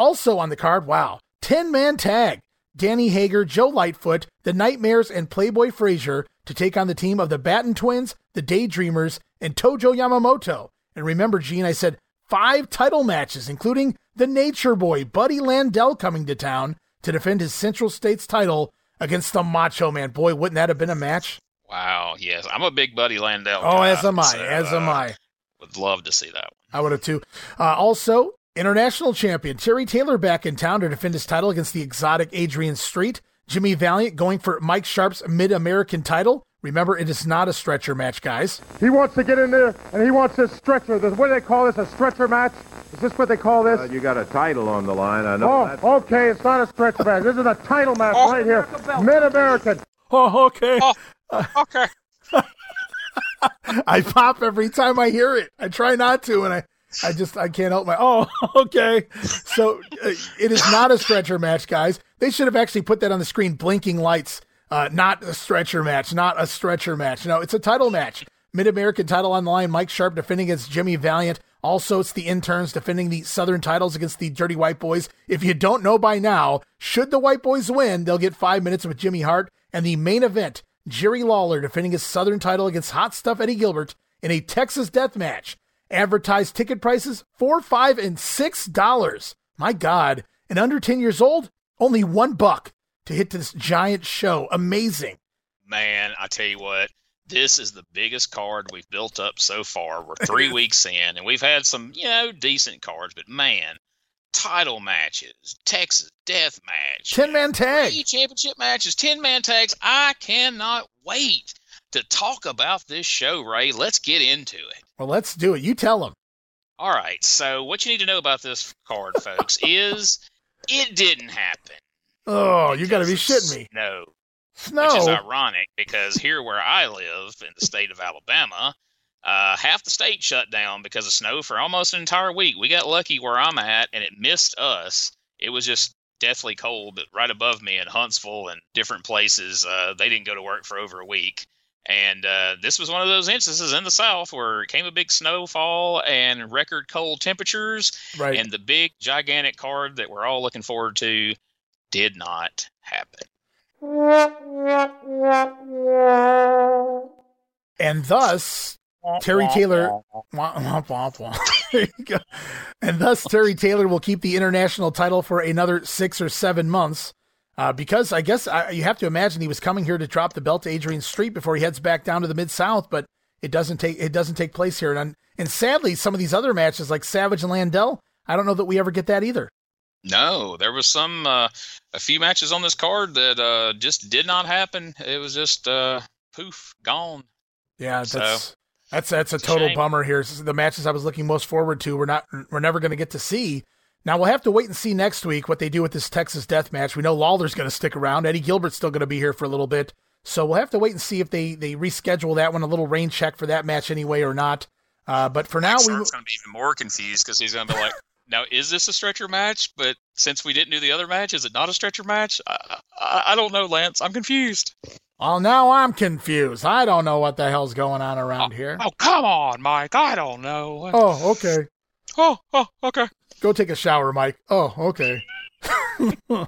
Also on the card, wow, 10 man tag. Danny Hager, Joe Lightfoot, the Nightmares, and Playboy Frazier to take on the team of the Batten Twins, the Daydreamers, and Tojo Yamamoto. And remember, Gene, I said five title matches, including the Nature Boy, Buddy Landel, coming to town to defend his Central States title against the Macho Man. Boy, wouldn't that have been a match? Wow, yes. I'm a big Buddy Landel. Oh, guy, as am I. so, as uh, am I. Would love to see that one. I would have too. Uh, also, International champion Terry Taylor back in town to defend his title against the exotic Adrian Street. Jimmy Valiant going for Mike Sharpe's Mid American title. Remember, it is not a stretcher match, guys. He wants to get in there, and he wants this stretcher. This, what do they call this? A stretcher match? Is this what they call this? Uh, you got a title on the line. I know. Oh, okay. It's not a stretcher match. This is a title match oh, right here. Mid American. Oh, okay. Oh, okay. I pop every time I hear it. I try not to, and I I just I can't help my. Oh, okay. So uh, it is not a stretcher match, guys. They should have actually put that on the screen, blinking lights. Uh, not a stretcher match. Not a stretcher match. No, it's a title match. Mid American title on the line. Mike Sharpe defending against Jimmy Valiant. Also, it's the interns defending the Southern titles against the Dirty White Boys. If you don't know by now, should the White Boys win, they'll get five minutes with Jimmy Hart. And the main event, Jerry Lawler defending his Southern title against Hot Stuff Eddie Gilbert in a Texas death match. Advertised ticket prices four, five, and six dollars. My God. And under 10 years old, only one buck to hit this giant show. Amazing. Man, I tell you what, this is the biggest card we've built up so far. We're three weeks in, and we've had some, you know, decent cards, but man, title matches, Texas death match, 10 man tag, championship matches, 10 man tags. I cannot wait to talk about this show, Ray. Let's get into it. Well, let's do it. You tell them. All right. So, what you need to know about this card, folks, is it didn't happen. Oh, you got to be shitting me. No. Snow. Which is ironic because here where I live in the state of Alabama, uh, half the state shut down because of snow for almost an entire week. We got lucky where I'm at, and it missed us. It was just deathly cold, but right above me in Huntsville and different places, uh, they didn't go to work for over a week. And uh, this was one of those instances in the South where it came a big snowfall and record cold temperatures. Right. And the big, gigantic card that we're all looking forward to did not happen. And thus, Terry Taylor. there you go. And thus, Terry Taylor will keep the international title for another six or seven months. Uh, because I guess I, you have to imagine he was coming here to drop the belt to Adrian Street before he heads back down to the Mid South, but it doesn't take it doesn't take place here. And and sadly, some of these other matches like Savage and Landel, I don't know that we ever get that either. No, there was some uh, a few matches on this card that uh, just did not happen. It was just uh, poof, gone. Yeah, that's so, that's that's a total a bummer here. The matches I was looking most forward to, we're not we're never going to get to see. Now we'll have to wait and see next week what they do with this Texas death match. We know Lawler's going to stick around. Eddie Gilbert's still going to be here for a little bit. So we'll have to wait and see if they, they reschedule that one, a little rain check for that match anyway or not. Uh, but for now, we're going to be even more confused because he's going to be like, now is this a stretcher match? But since we didn't do the other match, is it not a stretcher match? I, I, I don't know, Lance. I'm confused. Well, now I'm confused. I don't know what the hell's going on around here. Oh, come on, Mike. I don't know. Oh, okay. Oh, oh, okay. Go take a shower, Mike. Oh, okay.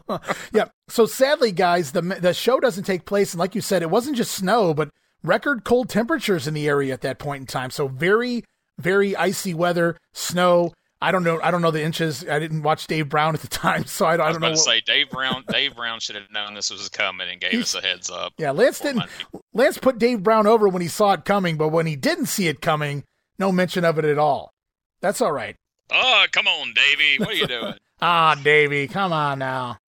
yeah. So sadly, guys, the the show doesn't take place, and like you said, it wasn't just snow, but record cold temperatures in the area at that point in time. So very, very icy weather, snow. I don't know. I don't know the inches. I didn't watch Dave Brown at the time, so I don't, I I was don't know. about to say Dave Brown. Dave Brown should have known this was coming and gave us a heads up. yeah, Lance didn't. Lance put Dave Brown over when he saw it coming, but when he didn't see it coming, no mention of it at all. That's all right. Oh, come on, Davey. What are you doing? Ah, Davey, come on now.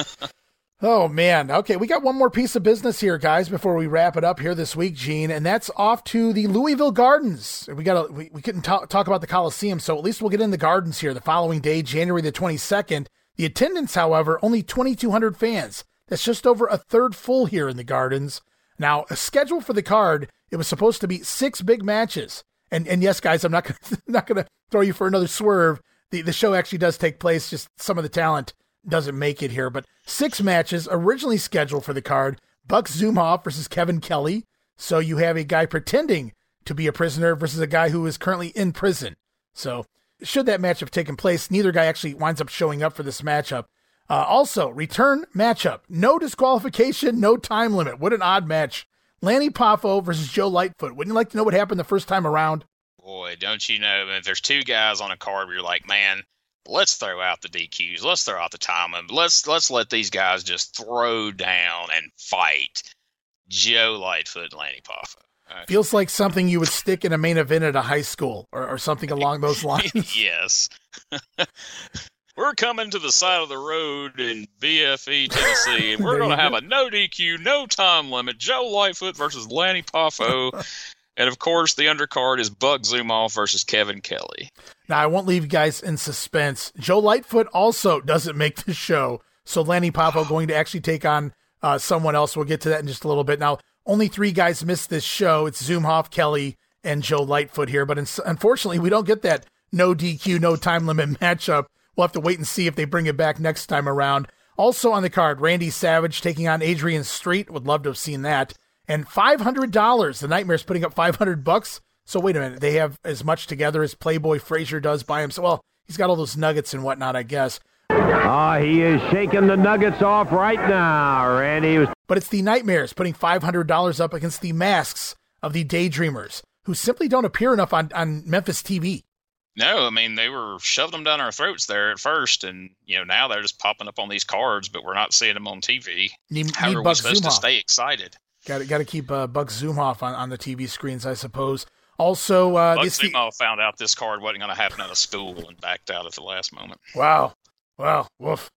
oh man. Okay, we got one more piece of business here, guys, before we wrap it up here this week, Gene, and that's off to the Louisville Gardens. We got we, we couldn't talk, talk about the Coliseum, so at least we'll get in the Gardens here the following day, January the 22nd. The attendance, however, only 2,200 fans. That's just over a third full here in the Gardens. Now, a schedule for the card, it was supposed to be six big matches. And and yes, guys, I'm not gonna not gonna throw you for another swerve. The the show actually does take place, just some of the talent doesn't make it here. But six matches originally scheduled for the card. Buck Zumhofe versus Kevin Kelly. So you have a guy pretending to be a prisoner versus a guy who is currently in prison. So should that match have taken place, neither guy actually winds up showing up for this matchup. Uh, also, return matchup. No disqualification, no time limit. What an odd match. Lanny Poffo versus Joe Lightfoot. Wouldn't you like to know what happened the first time around? Boy, don't you know? If there's two guys on a card you're like, man, let's throw out the DQs, let's throw out the time limit, let's let's let these guys just throw down and fight. Joe Lightfoot and Lanny Poffo. Uh, Feels like something you would stick in a main event at a high school or, or something along those lines. yes. We're coming to the side of the road in BFE, Tennessee, and we're going to have go. a no DQ, no time limit. Joe Lightfoot versus Lanny Poffo. and of course, the undercard is Buck Zumhofe versus Kevin Kelly. Now, I won't leave you guys in suspense. Joe Lightfoot also doesn't make the show. So Lanny Poffo going to actually take on uh, someone else. We'll get to that in just a little bit. Now, only three guys missed this show. It's Zumhofe, Kelly, and Joe Lightfoot here. But in, unfortunately, we don't get that no DQ, no time limit matchup. We'll have to wait and see if they bring it back next time around. Also on the card, Randy Savage taking on Adrian Street. Would love to have seen that. And five hundred dollars. The Nightmares putting up five hundred bucks. So wait a minute, they have as much together as Playboy Frazier does by himself. Well, he's got all those nuggets and whatnot, I guess. Ah, he is shaking the nuggets off right now, Randy. Was But it's the Nightmares putting five hundred dollars up against the masks of the Daydreamers, who simply don't appear enough on, on Memphis TV. No, I mean they were shoving them down our throats there at first, and you know now they're just popping up on these cards, but we're not seeing them on TV. Need, How need are we Buck supposed to stay excited? Got to got to keep uh, Buck Zumhofe on, on the TV screens, I suppose. Also, uh, Buck this the, found out this card wasn't going to happen at a school and backed out at the last moment. Wow. Wow. Woof.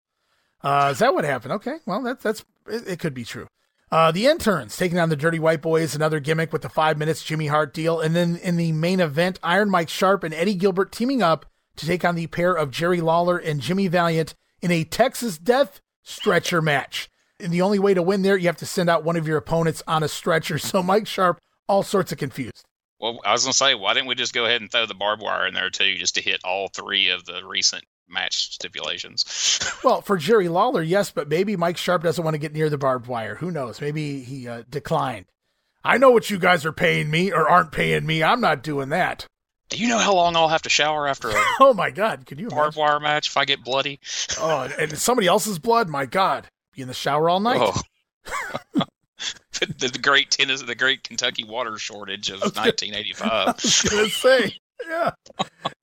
Uh, is that what happened? Okay. Well, that's that's it, it could be true. Uh, the interns taking on the Dirty White Boys, another gimmick with the five minutes Jimmy Hart deal, and then in the main event, Iron Mike Sharpe and Eddie Gilbert teaming up to take on the pair of Jerry Lawler and Jimmy Valiant in a Texas Death stretcher match. And the only way to win there, you have to send out one of your opponents on a stretcher. So Mike Sharpe, all sorts of confused. Well, I was going to say, why didn't we just go ahead and throw the barbed wire in there too, just to hit all three of the recent match stipulations? Well, for Jerry Lawler, yes, but maybe Mike Sharpe doesn't want to get near the barbed wire. Who knows? Maybe he uh, declined. I know what you guys are paying me or aren't paying me. I'm not doing that. Do you know how long I'll have to shower after a Oh my God! Could you barbed imagine? wire match if I get bloody? Oh, and somebody else's blood. My God! Be in the shower all night. Oh. the, the great tennis, the great Kentucky water shortage of 1985. I was gonna say, yeah,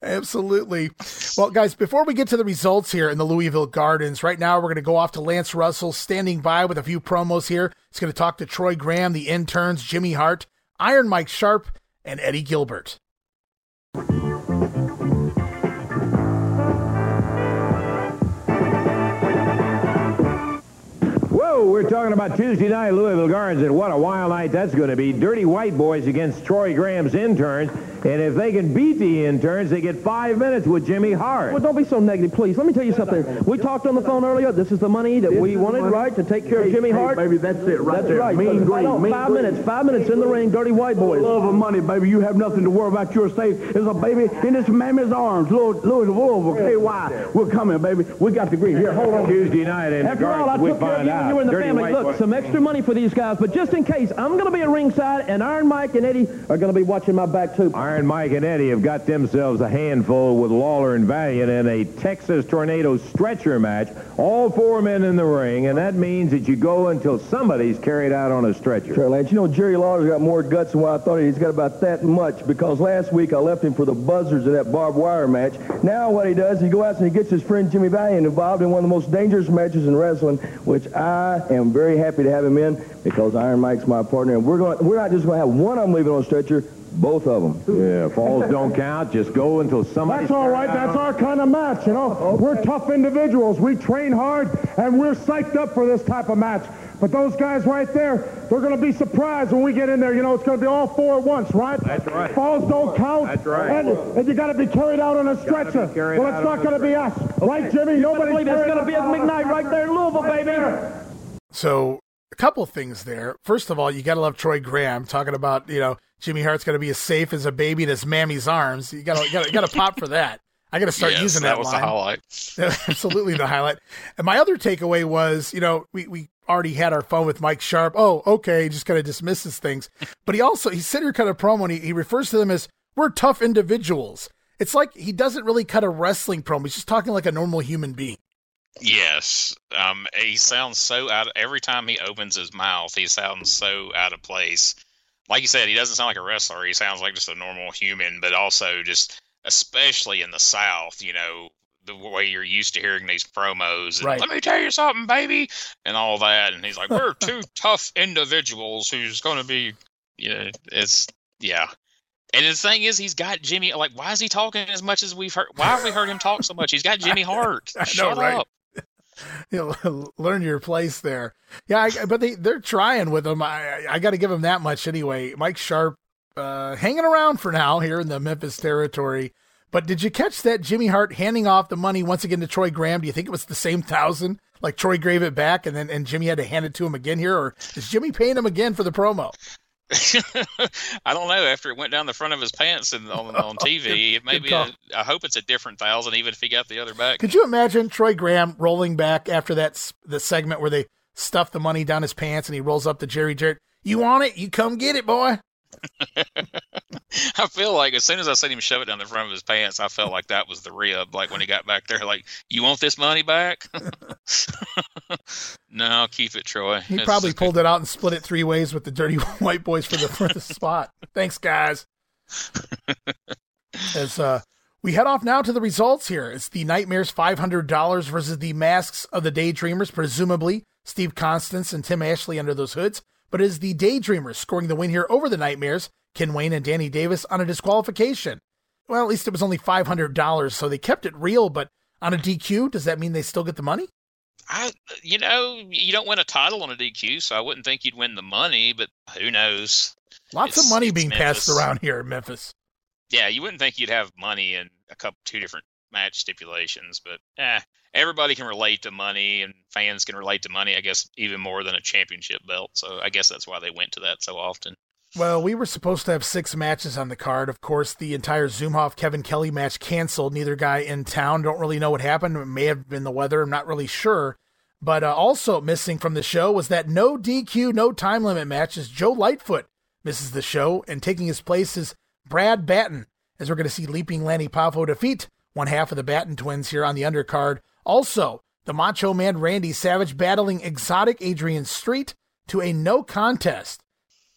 absolutely. Well, guys, before we get to the results here in the Louisville Gardens, right now we're going to go off to Lance Russell standing by with a few promos here. He's going to talk to Troy Graham, the interns, Jimmy Hart, Iron Mike Sharpe, and Eddie Gilbert. Whoa, we're talking about Tuesday night Louisville Gardens, and what a wild night that's going to be. Dirty White Boys against Troy Graham's interns, and if they can beat the interns, they get five minutes with Jimmy Hart. Well, don't be so negative, please. Let me tell you something. We talked on the phone earlier. This is the money that we wanted, right, to take care of Jimmy Hart? baby, that's it right That's there. right. Mean Five- green, mean five green. minutes. Five minutes in the ring. Dirty White Boys. Love of money, baby. You have nothing to worry about. You're safe. There's a baby in this mammy's arms. Louis, Louis Louisville, KY. We're coming, baby. We got the green. Here, hold on. Tuesday night in After the all, I we took care of find you out. When you were in the Dirty family. Look, Boys. some extra money for these guys, but just in case, I'm going to be at ringside, and Iron Mike and Eddie are going to be watching my back, too. Iron Mike and Eddie have got themselves a handful with Lawler and Valiant in a Texas Tornado stretcher match. All four men in the ring, and that means that you go until somebody's carried out on a stretcher. Sure, Lance. You know, Jerry Lawler's got more guts than what I thought. He's got about that much because last week I left him for the buzzers in that barbed wire match. Now what he does, he goes out and he gets his friend Jimmy Valiant involved in one of the most dangerous matches in wrestling, which I am very happy to have him in because Iron Mike's my partner, and we're going. We're not just going to have one of them leaving on a stretcher, both of them. Yeah, falls don't count. Just go until somebody's That's all right. out That's our kind of match, you know. We're tough individuals. We train hard, and we're psyched up for this type of match. But those guys right there, they're going to be surprised when we get in there. You know, it's going to be all four at once, right? That's right. Falls don't count. That's right. And, and you got to be carried out on a stretcher. carried Well, it's not going to be us, right, Jimmy? Nobody's believe it's going to be at on a McKnight right there in Louisville, baby. So a couple things there. First of all, you got to love Troy Graham talking about you know Jimmy Hart's going to be as safe as a baby in his mammy's arms. You got to got to pop for that. I got to start yes, using that that, was line. the highlight. Absolutely the highlight. And my other takeaway was, you know, we, we already had our fun with Mike Sharpe. Oh, okay, he just kind of dismisses things. But he also, he said here cut a promo and he, he refers to them as, we're tough individuals. It's like he doesn't really cut a wrestling promo. He's just talking like a normal human being. Yes, um, he sounds so out. every time he opens his mouth, he sounds so out of place. Like you said, he doesn't sound like a wrestler. He sounds like just a normal human, but also just, especially in the South, you know, the way you're used to hearing these promos. And, Right. Let me tell you something, baby, and all that. And he's like, "We're two tough individuals who's going to be, you know, it's yeah." And the thing is, he's got Jimmy. Like, why is he talking as much as we've heard? Why have we heard him talk so much? He's got Jimmy Hart. I know, Shut right? up. You know, learn your place there. Yeah, I, but they, they're trying with him. I, I got to give him that much anyway. Mike Sharpe uh, hanging around for now here in the Memphis territory. But did you catch that Jimmy Hart handing off the money once again to Troy Graham? Do you think it was the same thousand? Like Troy gave it back and then and Jimmy had to hand it to him again here, or is Jimmy paying him again for the promo? I don't know. After it went down the front of his pants and on, on TV, it may be. A, I hope it's a different thousand, even if he got the other back. Could you imagine Troy Graham rolling back after that the segment where they stuff the money down his pants and he rolls up to Jerry Jarrett? You want it? You come get it, boy. I feel like as soon as I seen him shove it down the front of his pants, I felt like that was the rib. Like when he got back there, like, "You want this money back?" no, keep it, Troy. He It's- probably pulled it out and split it three ways with the dirty white boys for the for the spot. Thanks, guys. As uh, we head off now to the results here, it's the Nightmares five hundred dollars versus the Masks of the Daydreamers, presumably Steve Constance and Tim Ashley under those hoods. But it is the Daydreamers scoring the win here over the Nightmares, Ken Wayne and Danny Davis on a disqualification. Well, at least it was only five hundred dollars, so they kept it real. But on a DQ, does that mean they still get the money? I, you know, you don't win a title on a DQ, so I wouldn't think you'd win the money. But who knows? Lots It's- of money being passed around here in Memphis. Yeah, you wouldn't think you'd have money in a couple, two different match stipulations, but eh, everybody can relate to money, and fans can relate to money. I guess even more than a championship belt. So I guess that's why they went to that so often. Well, we were supposed to have six matches on the card. Of course, the entire Zumhofe Kevin Kelly match canceled. Neither guy in town. Don't really know what happened. It may have been the weather. I'm not really sure. But uh, also missing from the show was that no DQ, no time limit match as Joe Lightfoot misses the show, and taking his place is Brad Batten, as we're going to see Leaping Lanny Poffo defeat one half of the Batten twins here on the undercard. Also, the Macho Man Randy Savage battling exotic Adrian Street to a no contest.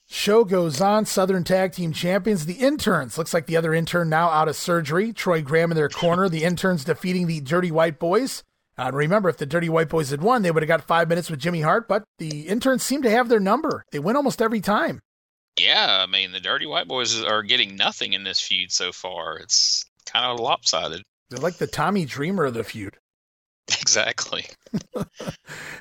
Show goes on. Southern Tag Team Champions, the interns. Looks like the other intern now out of surgery. Troy Graham in their corner. The interns defeating the Dirty White Boys. Uh, remember, if the Dirty White Boys had won, they would have got five minutes with Jimmy Hart, but the interns seem to have their number. They win almost every time. Yeah, I mean the Dirty White Boys are getting nothing in this feud so far. It's kind of lopsided. They're like the Tommy Dreamer of the feud. Exactly.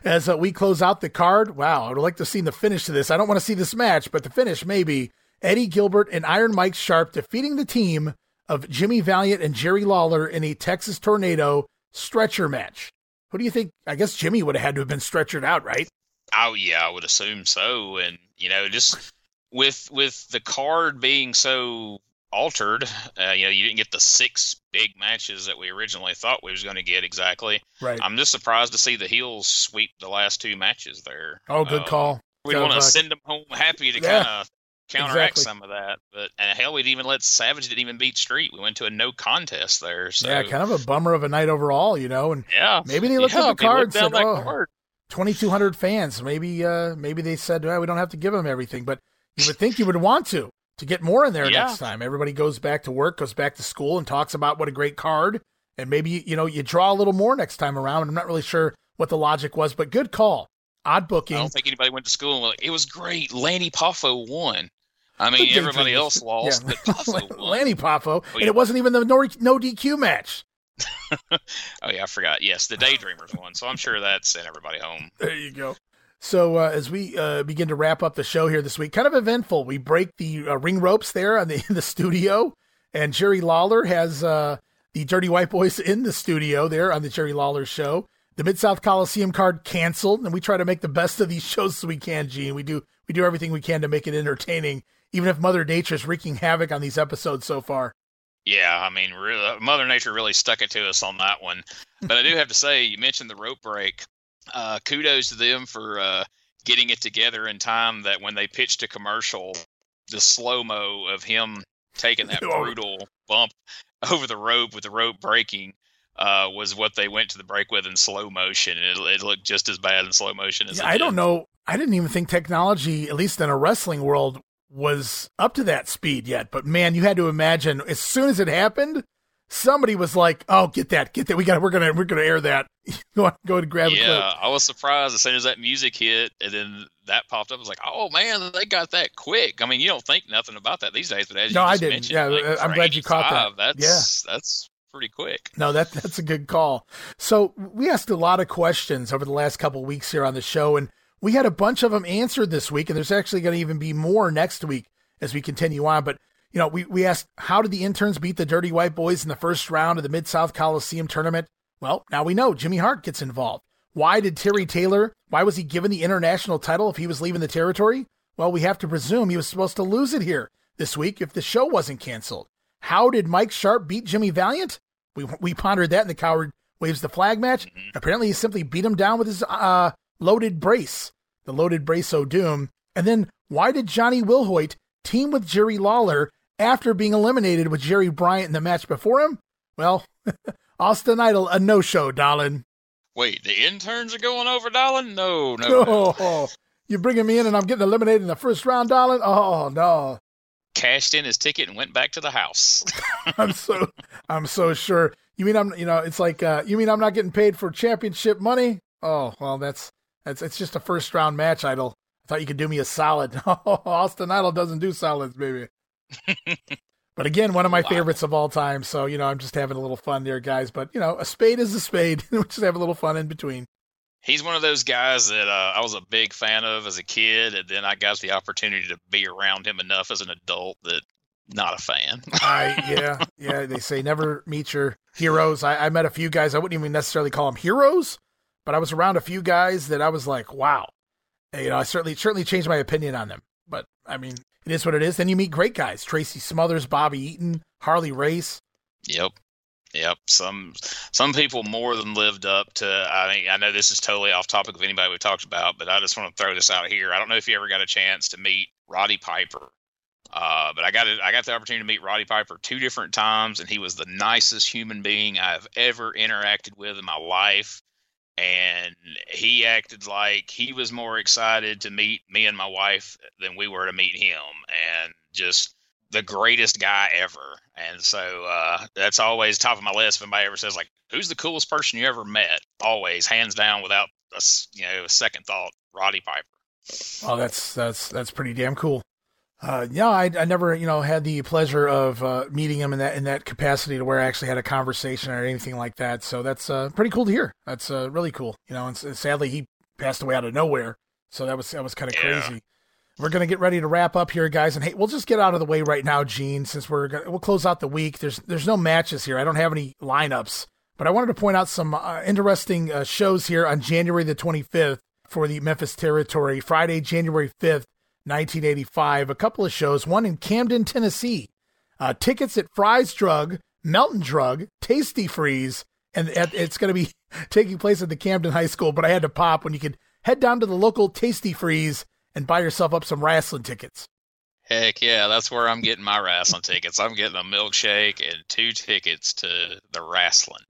As uh, we close out the card, wow, I would like to see the finish to this. I don't want to see this match, but the finish maybe Eddie Gilbert and Iron Mike Sharpe defeating the team of Jimmy Valiant and Jerry Lawler in a Texas Tornado stretcher match. Who do you think? I guess Jimmy would have had to have been stretchered out, right? Oh yeah, I would assume so. And you know, just with with the card being so altered, uh, you know, you didn't get the six big matches that we originally thought we was going to get exactly. Right. I'm just surprised to see the heels sweep the last two matches there. Oh, good Uh, call. We want to send them home happy to Yeah, kind of counteract exactly. some of that. But and hell, we'd even let Savage didn't even beat Street. We went to a no contest there. So yeah, kind of a bummer of a night overall, you know. And Yeah. maybe they looked Yeah, at the card and said, "Oh, card." 2,200 fans. Maybe, uh, maybe they said, well, we don't have to give them everything." But you would think you would want to to get more in there Yeah. next time. Everybody goes back to work, goes back to school, and talks about what a great card. And maybe you know you draw a little more next time around. I'm not really sure what the logic was, but good call. Odd booking. I don't think anybody went to school and was like, it was great. Lanny Poffo won. I mean, everybody else lost, Yeah. but Poffo won. Lanny Poffo, oh, and yeah. it wasn't even the no, no DQ match. Oh yeah, I forgot. Yes, the Daydreamers won. So I'm sure that sent everybody home. There you go. So uh, as we uh, begin to wrap up the show here this week, kind of eventful. We break the uh, ring ropes there on the, in the studio, and Jerry Lawler has uh, the Dirty White Boys in the studio there on the Jerry Lawler show. The Mid South Coliseum card canceled, and we try to make the best of these shows as we can. Gene, we do we do everything we can to make it entertaining, even if Mother Nature's wreaking havoc on these episodes so far. Yeah, I mean, really, Mother Nature really stuck it to us on that one. But I do have to say, you mentioned the rope break. Uh, kudos to them for uh, getting it together in time that when they pitched a commercial, the slow mo of him taking that Oh. brutal bump over the rope with the rope breaking uh, was what they went to the break with in slow motion. It, it looked just as bad in slow motion as Yeah, it I did. don't know. I didn't even think technology, at least in a wrestling world, was up to that speed yet. But man, you had to imagine as soon as it happened, somebody was like, "Oh, get that, get that. We got, we're gonna, we're gonna air that. go, on, go and grab a Yeah, clip." I was surprised as soon as that music hit, and then that popped up. I was like, "Oh man, they got that quick." I mean, you don't think nothing about that these days, but as No, you I didn't. Yeah, like, I'm glad you caught that. 85, That's that's pretty quick. No, that that's a good call. So we asked a lot of questions over the last couple of weeks here on the show, and we had a bunch of them answered this week, and there's actually going to even be more next week as we continue on. But you know, we we asked how did the interns beat the Dirty White Boys in the first round of the Mid South Coliseum tournament? Well, now we know Jimmy Hart gets involved. Why did Terry Taylor? Why was he given the international title if he was leaving the territory? Well, we have to presume he was supposed to lose it here this week if the show wasn't canceled. How did Mike Sharpe beat Jimmy Valiant? We we pondered that in the coward waves the flag match. Apparently, he simply beat him down with his uh, loaded brace, the loaded brace O'Doom. And then, why did Johnny Wilhoit team with Jerry Lawler after being eliminated with Jerry Bryant in the match before him? Well, Austin Idol, a no-show, darling. Wait, the interns are going over, darling? No, no, no. Oh, you bringing me in and I'm getting eliminated in the first round, darling? Oh no, Cashed in his ticket and went back to the house. I'm so I'm so sure. You mean I'm you know it's like uh, you mean I'm not getting paid for championship money? Oh well, that's that's it's just a first round match, Idol. I thought you could do me a solid. Austin Idol doesn't do solids, baby. but again, one of my favorites of all time. So you know I'm just having a little fun there, guys. But you know a spade is a spade. we just have a little fun in between. He's one of those guys that uh, I was a big fan of as a kid, and then I got the opportunity to be around him enough as an adult that not a fan. I yeah yeah. They say never meet your heroes. I, I met a few guys. I wouldn't even necessarily call them heroes, but I was around a few guys that I was like, wow. And, you know, I certainly certainly changed my opinion on them. But I mean, it is what it is. Then you meet great guys: Tracy Smothers, Bobby Eaton, Harley Race. Yep. Yep. Some some people more than lived up to I mean I know this is totally off topic of anybody we've talked about, but I just want to throw this out here. I don't know if you ever got a chance to meet Roddy Piper. Uh, but I got it. I got the opportunity to meet Roddy Piper two different times, and he was the nicest human being I've ever interacted with in my life. And he acted like he was more excited to meet me and my wife than we were to meet him, and just the greatest guy ever. And so uh, that's always top of my list. If anybody ever says like, "Who's the coolest person you ever met?" Always, hands down, without a you know a second thought, Roddy Piper. Oh, that's that's that's pretty damn cool. Uh, yeah, I, I never, you know, had the pleasure of uh, meeting him in that in that capacity to where I actually had a conversation or anything like that. So that's uh, pretty cool to hear. That's uh, really cool. You know, and, s- sadly he passed away out of nowhere. So that was that was kind of Yeah. crazy. We're gonna get ready to wrap up here, guys, and hey, we'll just get out of the way right now, Gene, since we're gonna we'll close out the week. There's there's no matches here. I don't have any lineups, but I wanted to point out some uh, interesting uh, shows here on January the 25th for the Memphis territory. Friday, January 5th, 1985. A couple of shows. One in Camden, Tennessee. Uh, tickets at Fry's Drug, Melton Drug, Tasty Freeze, and at, it's going to be taking place at the Camden High School. But I had to pop when you could head down to the local Tasty Freeze and buy yourself up some wrestling tickets. Heck yeah, that's where I'm getting my wrestling tickets. I'm getting a milkshake and two tickets to the wrestling.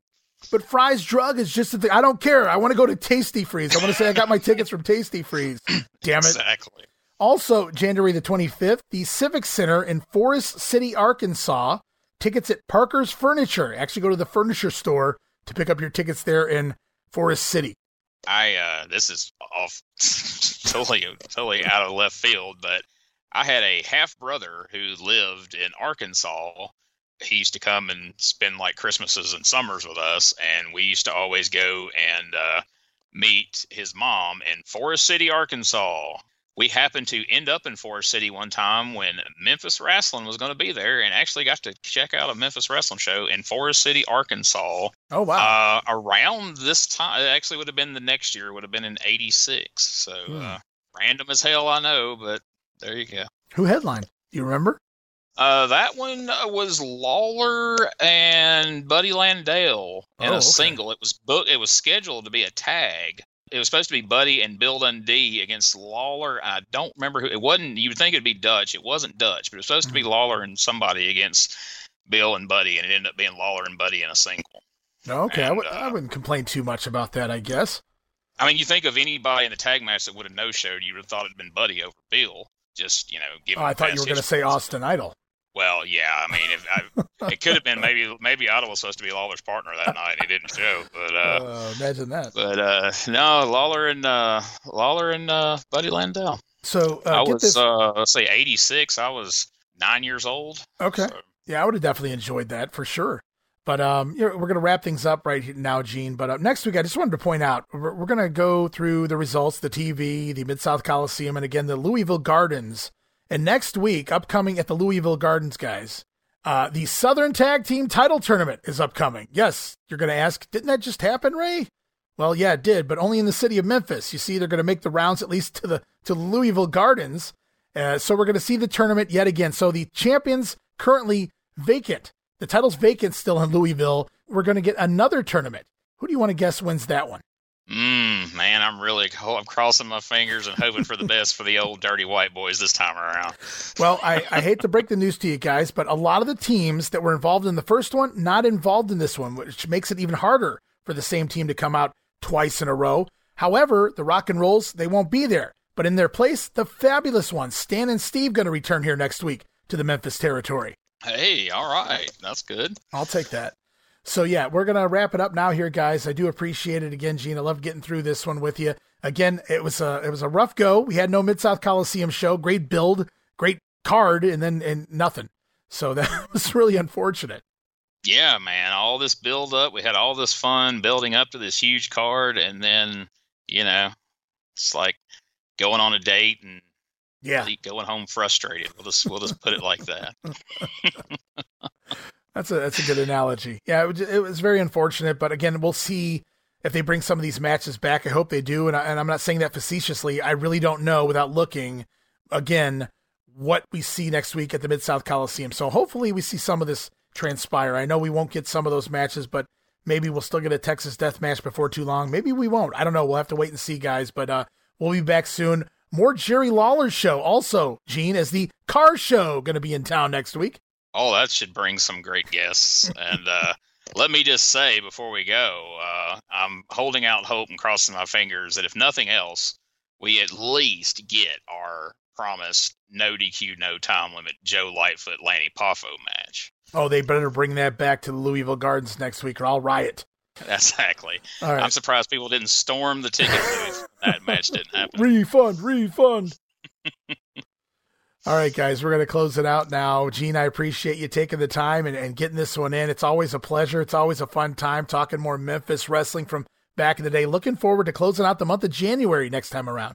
But Fry's Drug is just the thing. I don't care. I want to go to Tasty Freeze. I want to say I got my tickets from Tasty Freeze. Damn it. Exactly. Also, January the 25th, the Civic Center in Forest City, Arkansas. Tickets at Parker's Furniture. Actually, go to the furniture store to pick up your tickets there in Forest City. I uh this is off totally totally out of left field, but I had a half brother who lived in Arkansas. He used to come and spend like Christmases and summers with us, and we used to always go and uh, meet his mom in Forest City, Arkansas. We happened to end up in Forest City one time when Memphis Wrestling was going to be there, and actually got to check out a Memphis Wrestling show in Forest City, Arkansas. Oh wow! Uh, around this time, it actually would have been the next year. Would have been in '86. So Hmm. uh, random as hell, I know, but there you go. Who headlined? You remember? Uh, that one uh, was Lawler and Buddy Landel in Oh, a okay. single. It was book. It was scheduled to be a tag. It was supposed to be Buddy and Bill Dundee against Lawler. I don't remember who. It wasn't. You would think it'd be Dutch. It wasn't Dutch, but it was supposed to Hmm. be Lawler and somebody against Bill and Buddy, and it ended up being Lawler and Buddy in a single. Okay, I And, w- I uh, wouldn't complain too much about that, I guess. I mean, you think of anybody in the tag match that would have no showed, you would have thought it'd been Buddy over Bill. Just you know, given Oh, I thought you were going to say Austin Idol. Well, yeah, I mean, if I, it could have been maybe maybe Otto was supposed to be Lawler's partner that night. He didn't show, but uh, Uh, imagine that. but uh, no, Lawler and uh, Lawler and uh, Buddy Landel. So uh, I was uh, let's say eighty six. I was nine years old. Okay. Yeah, I would have definitely enjoyed that for sure. But um, you know, we're going to wrap things up right now, Gene. But uh, next week, I just wanted to point out we're, we're going to go through the results, the TV, the Mid South Coliseum, and again the Louisville Gardens. And next week, upcoming at the Louisville Gardens, guys, uh, the Southern Tag Team Title Tournament is upcoming. Yes, you're going to ask, didn't that just happen, Ray? Well, yeah, it did, but only in the city of Memphis. You see, they're going to make the rounds at least to the to Louisville Gardens. Uh, so we're going to see the tournament yet again. So the champions currently vacant. The title's vacant still in Louisville. We're going to get another tournament. Who do you want to guess wins that one? Mm, man, I'm really I'm crossing my fingers and hoping for the best for the old dirty white boys this time around. Well, I, I hate to break the news to you guys, but a lot of the teams that were involved in the first one, not involved in this one, which makes it even harder for the same team to come out twice in a row. However, the rock and rolls, they won't be there. But in their place, the fabulous ones, Stan and Steve, going to return here next week to the Memphis territory. Hey, all right, that's good. I'll take that. So yeah, we're gonna wrap it up now here, guys. I do appreciate it again, Gene. I love getting through this one with you. Again, it was a it was a rough go. We had no Mid South Coliseum show. Great build, great card, and then and nothing. So that was really unfortunate. Yeah, man, all this build up, we had all this fun building up to this huge card, and then you know, it's like going on a date and Yeah. going home frustrated. We'll just we'll just put it like that. That's a that's a good analogy. Yeah, it was, it was very unfortunate, but again, we'll see if they bring some of these matches back. I hope they do, and, I, and I'm not saying that facetiously. I really don't know without looking again what we see next week at the Mid South Coliseum. So hopefully we see some of this transpire. I know we won't get some of those matches, but maybe we'll still get a Texas Death Match before too long. Maybe we won't. I don't know. We'll have to wait and see, guys. But uh, we'll be back soon. More Jerry Lawler's show. Also, Gene, is the car show going to be in town next week. Oh, that should bring some great guests. and uh, let me just say before we go, uh, I'm holding out hope and crossing my fingers that if nothing else, we at least get our promised no DQ, no time limit Joe Lightfoot Lanny Poffo match. Oh, they better bring that back to the Louisville Gardens next week, or I'll riot. Exactly. Right. I'm surprised people didn't storm the ticket booth. that match didn't happen. Refund, refund. All right, guys, we're going to close it out now. Gene, I appreciate you taking the time and, and getting this one in. It's always a pleasure. It's always a fun time talking more Memphis wrestling from back in the day. Looking forward to closing out the month of January next time around.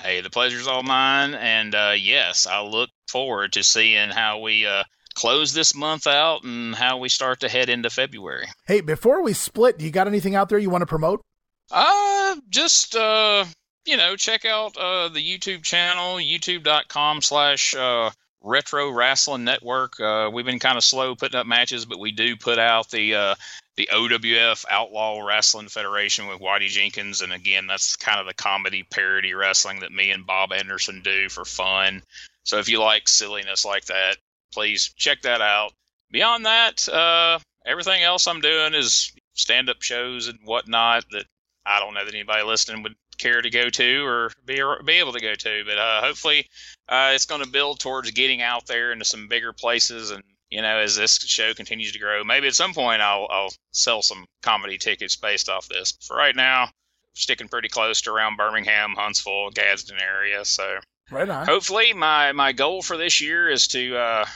Hey, the pleasure's all mine. And uh, yes, I look forward to seeing how we uh, close this month out and how we start to head into February. Hey, before we split, do you got anything out there you want to promote? Uh, just uh, you know, check out uh, the YouTube channel, youtube.com slash uh, Retro Wrestling Network. Uh, we've been kind of slow putting up matches, but we do put out the uh, the OWF Outlaw Wrestling Federation with Whitey Jenkins, and again, that's kind of the comedy parody wrestling that me and Bob Anderson do for fun. So if you like silliness like that, please check that out. Beyond that, uh, everything else I'm doing is stand up shows and whatnot that I don't know that anybody listening would care to go to or be be able to go to. But uh, hopefully, uh, it's going to build towards getting out there into some bigger places. And you know, as this show continues to grow, maybe at some point I'll I'll sell some comedy tickets based off this. For right now, sticking pretty close to around Birmingham, Huntsville, Gadsden area. So right on. Hopefully, my my goal for this year is to uh,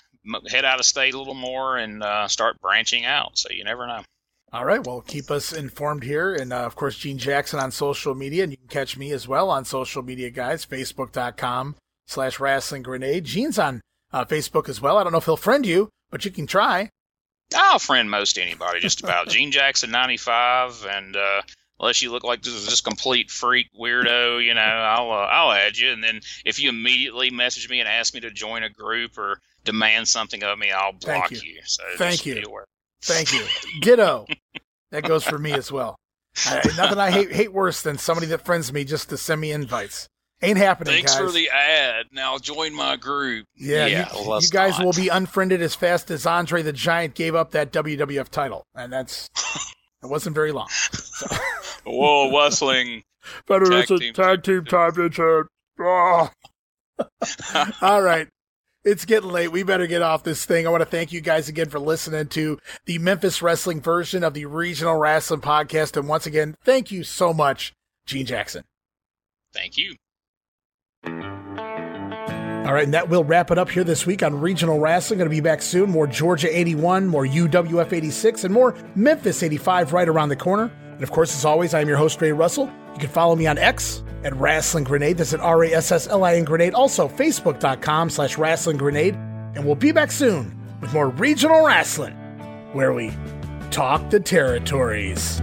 head out of state a little more and uh, start branching out. So you never know. All right. Well, keep us informed here. And uh, of course, Gene Jackson on social media. And you can catch me as well on social media, guys. Facebook.com slash rasslin grenade. Gene's on uh, Facebook as well. I don't know if he'll friend you, but you can try. I'll friend most anybody, just about. Gene Jackson 95. And uh, unless you look like this is just complete freak weirdo, you know, I'll, uh, I'll add you. And then if you immediately message me and ask me to join a group or demand something of me, I'll block Thank you. you. So Thank you. Be aware. Thank you. Ditto. that goes for me as well. I, nothing I hate hate worse than somebody that friends me just to send me invites. Ain't happening, Thanks guys. for the ad. Now join my group. yeah, yeah you, well, you guys not. will be unfriended as fast as Andre the Giant gave up that WWF title, and that's it wasn't very long. Whoa, wrestling. But Tag it's a team tag team championship. Oh. All right. It's getting late. We better get off this thing. I want to thank you guys again for listening to the Memphis Wrestling version of the Regional Rasslin Podcast. And once again, thank you so much, Gene Jackson. Thank you. All right, and that will wrap it up here this week on Regional Rasslin. Going to be back soon. More Georgia 81, more UWF 86, and more Memphis 85 right around the corner. And of course, as always, I am your host, Ray Russell. You can follow me on X at Rasslin Grenade. That's at R A S S L I N Grenade. Also, Facebook.com slash Rasslin Grenade. And we'll be back soon with more Regional Rasslin, where we talk the territories.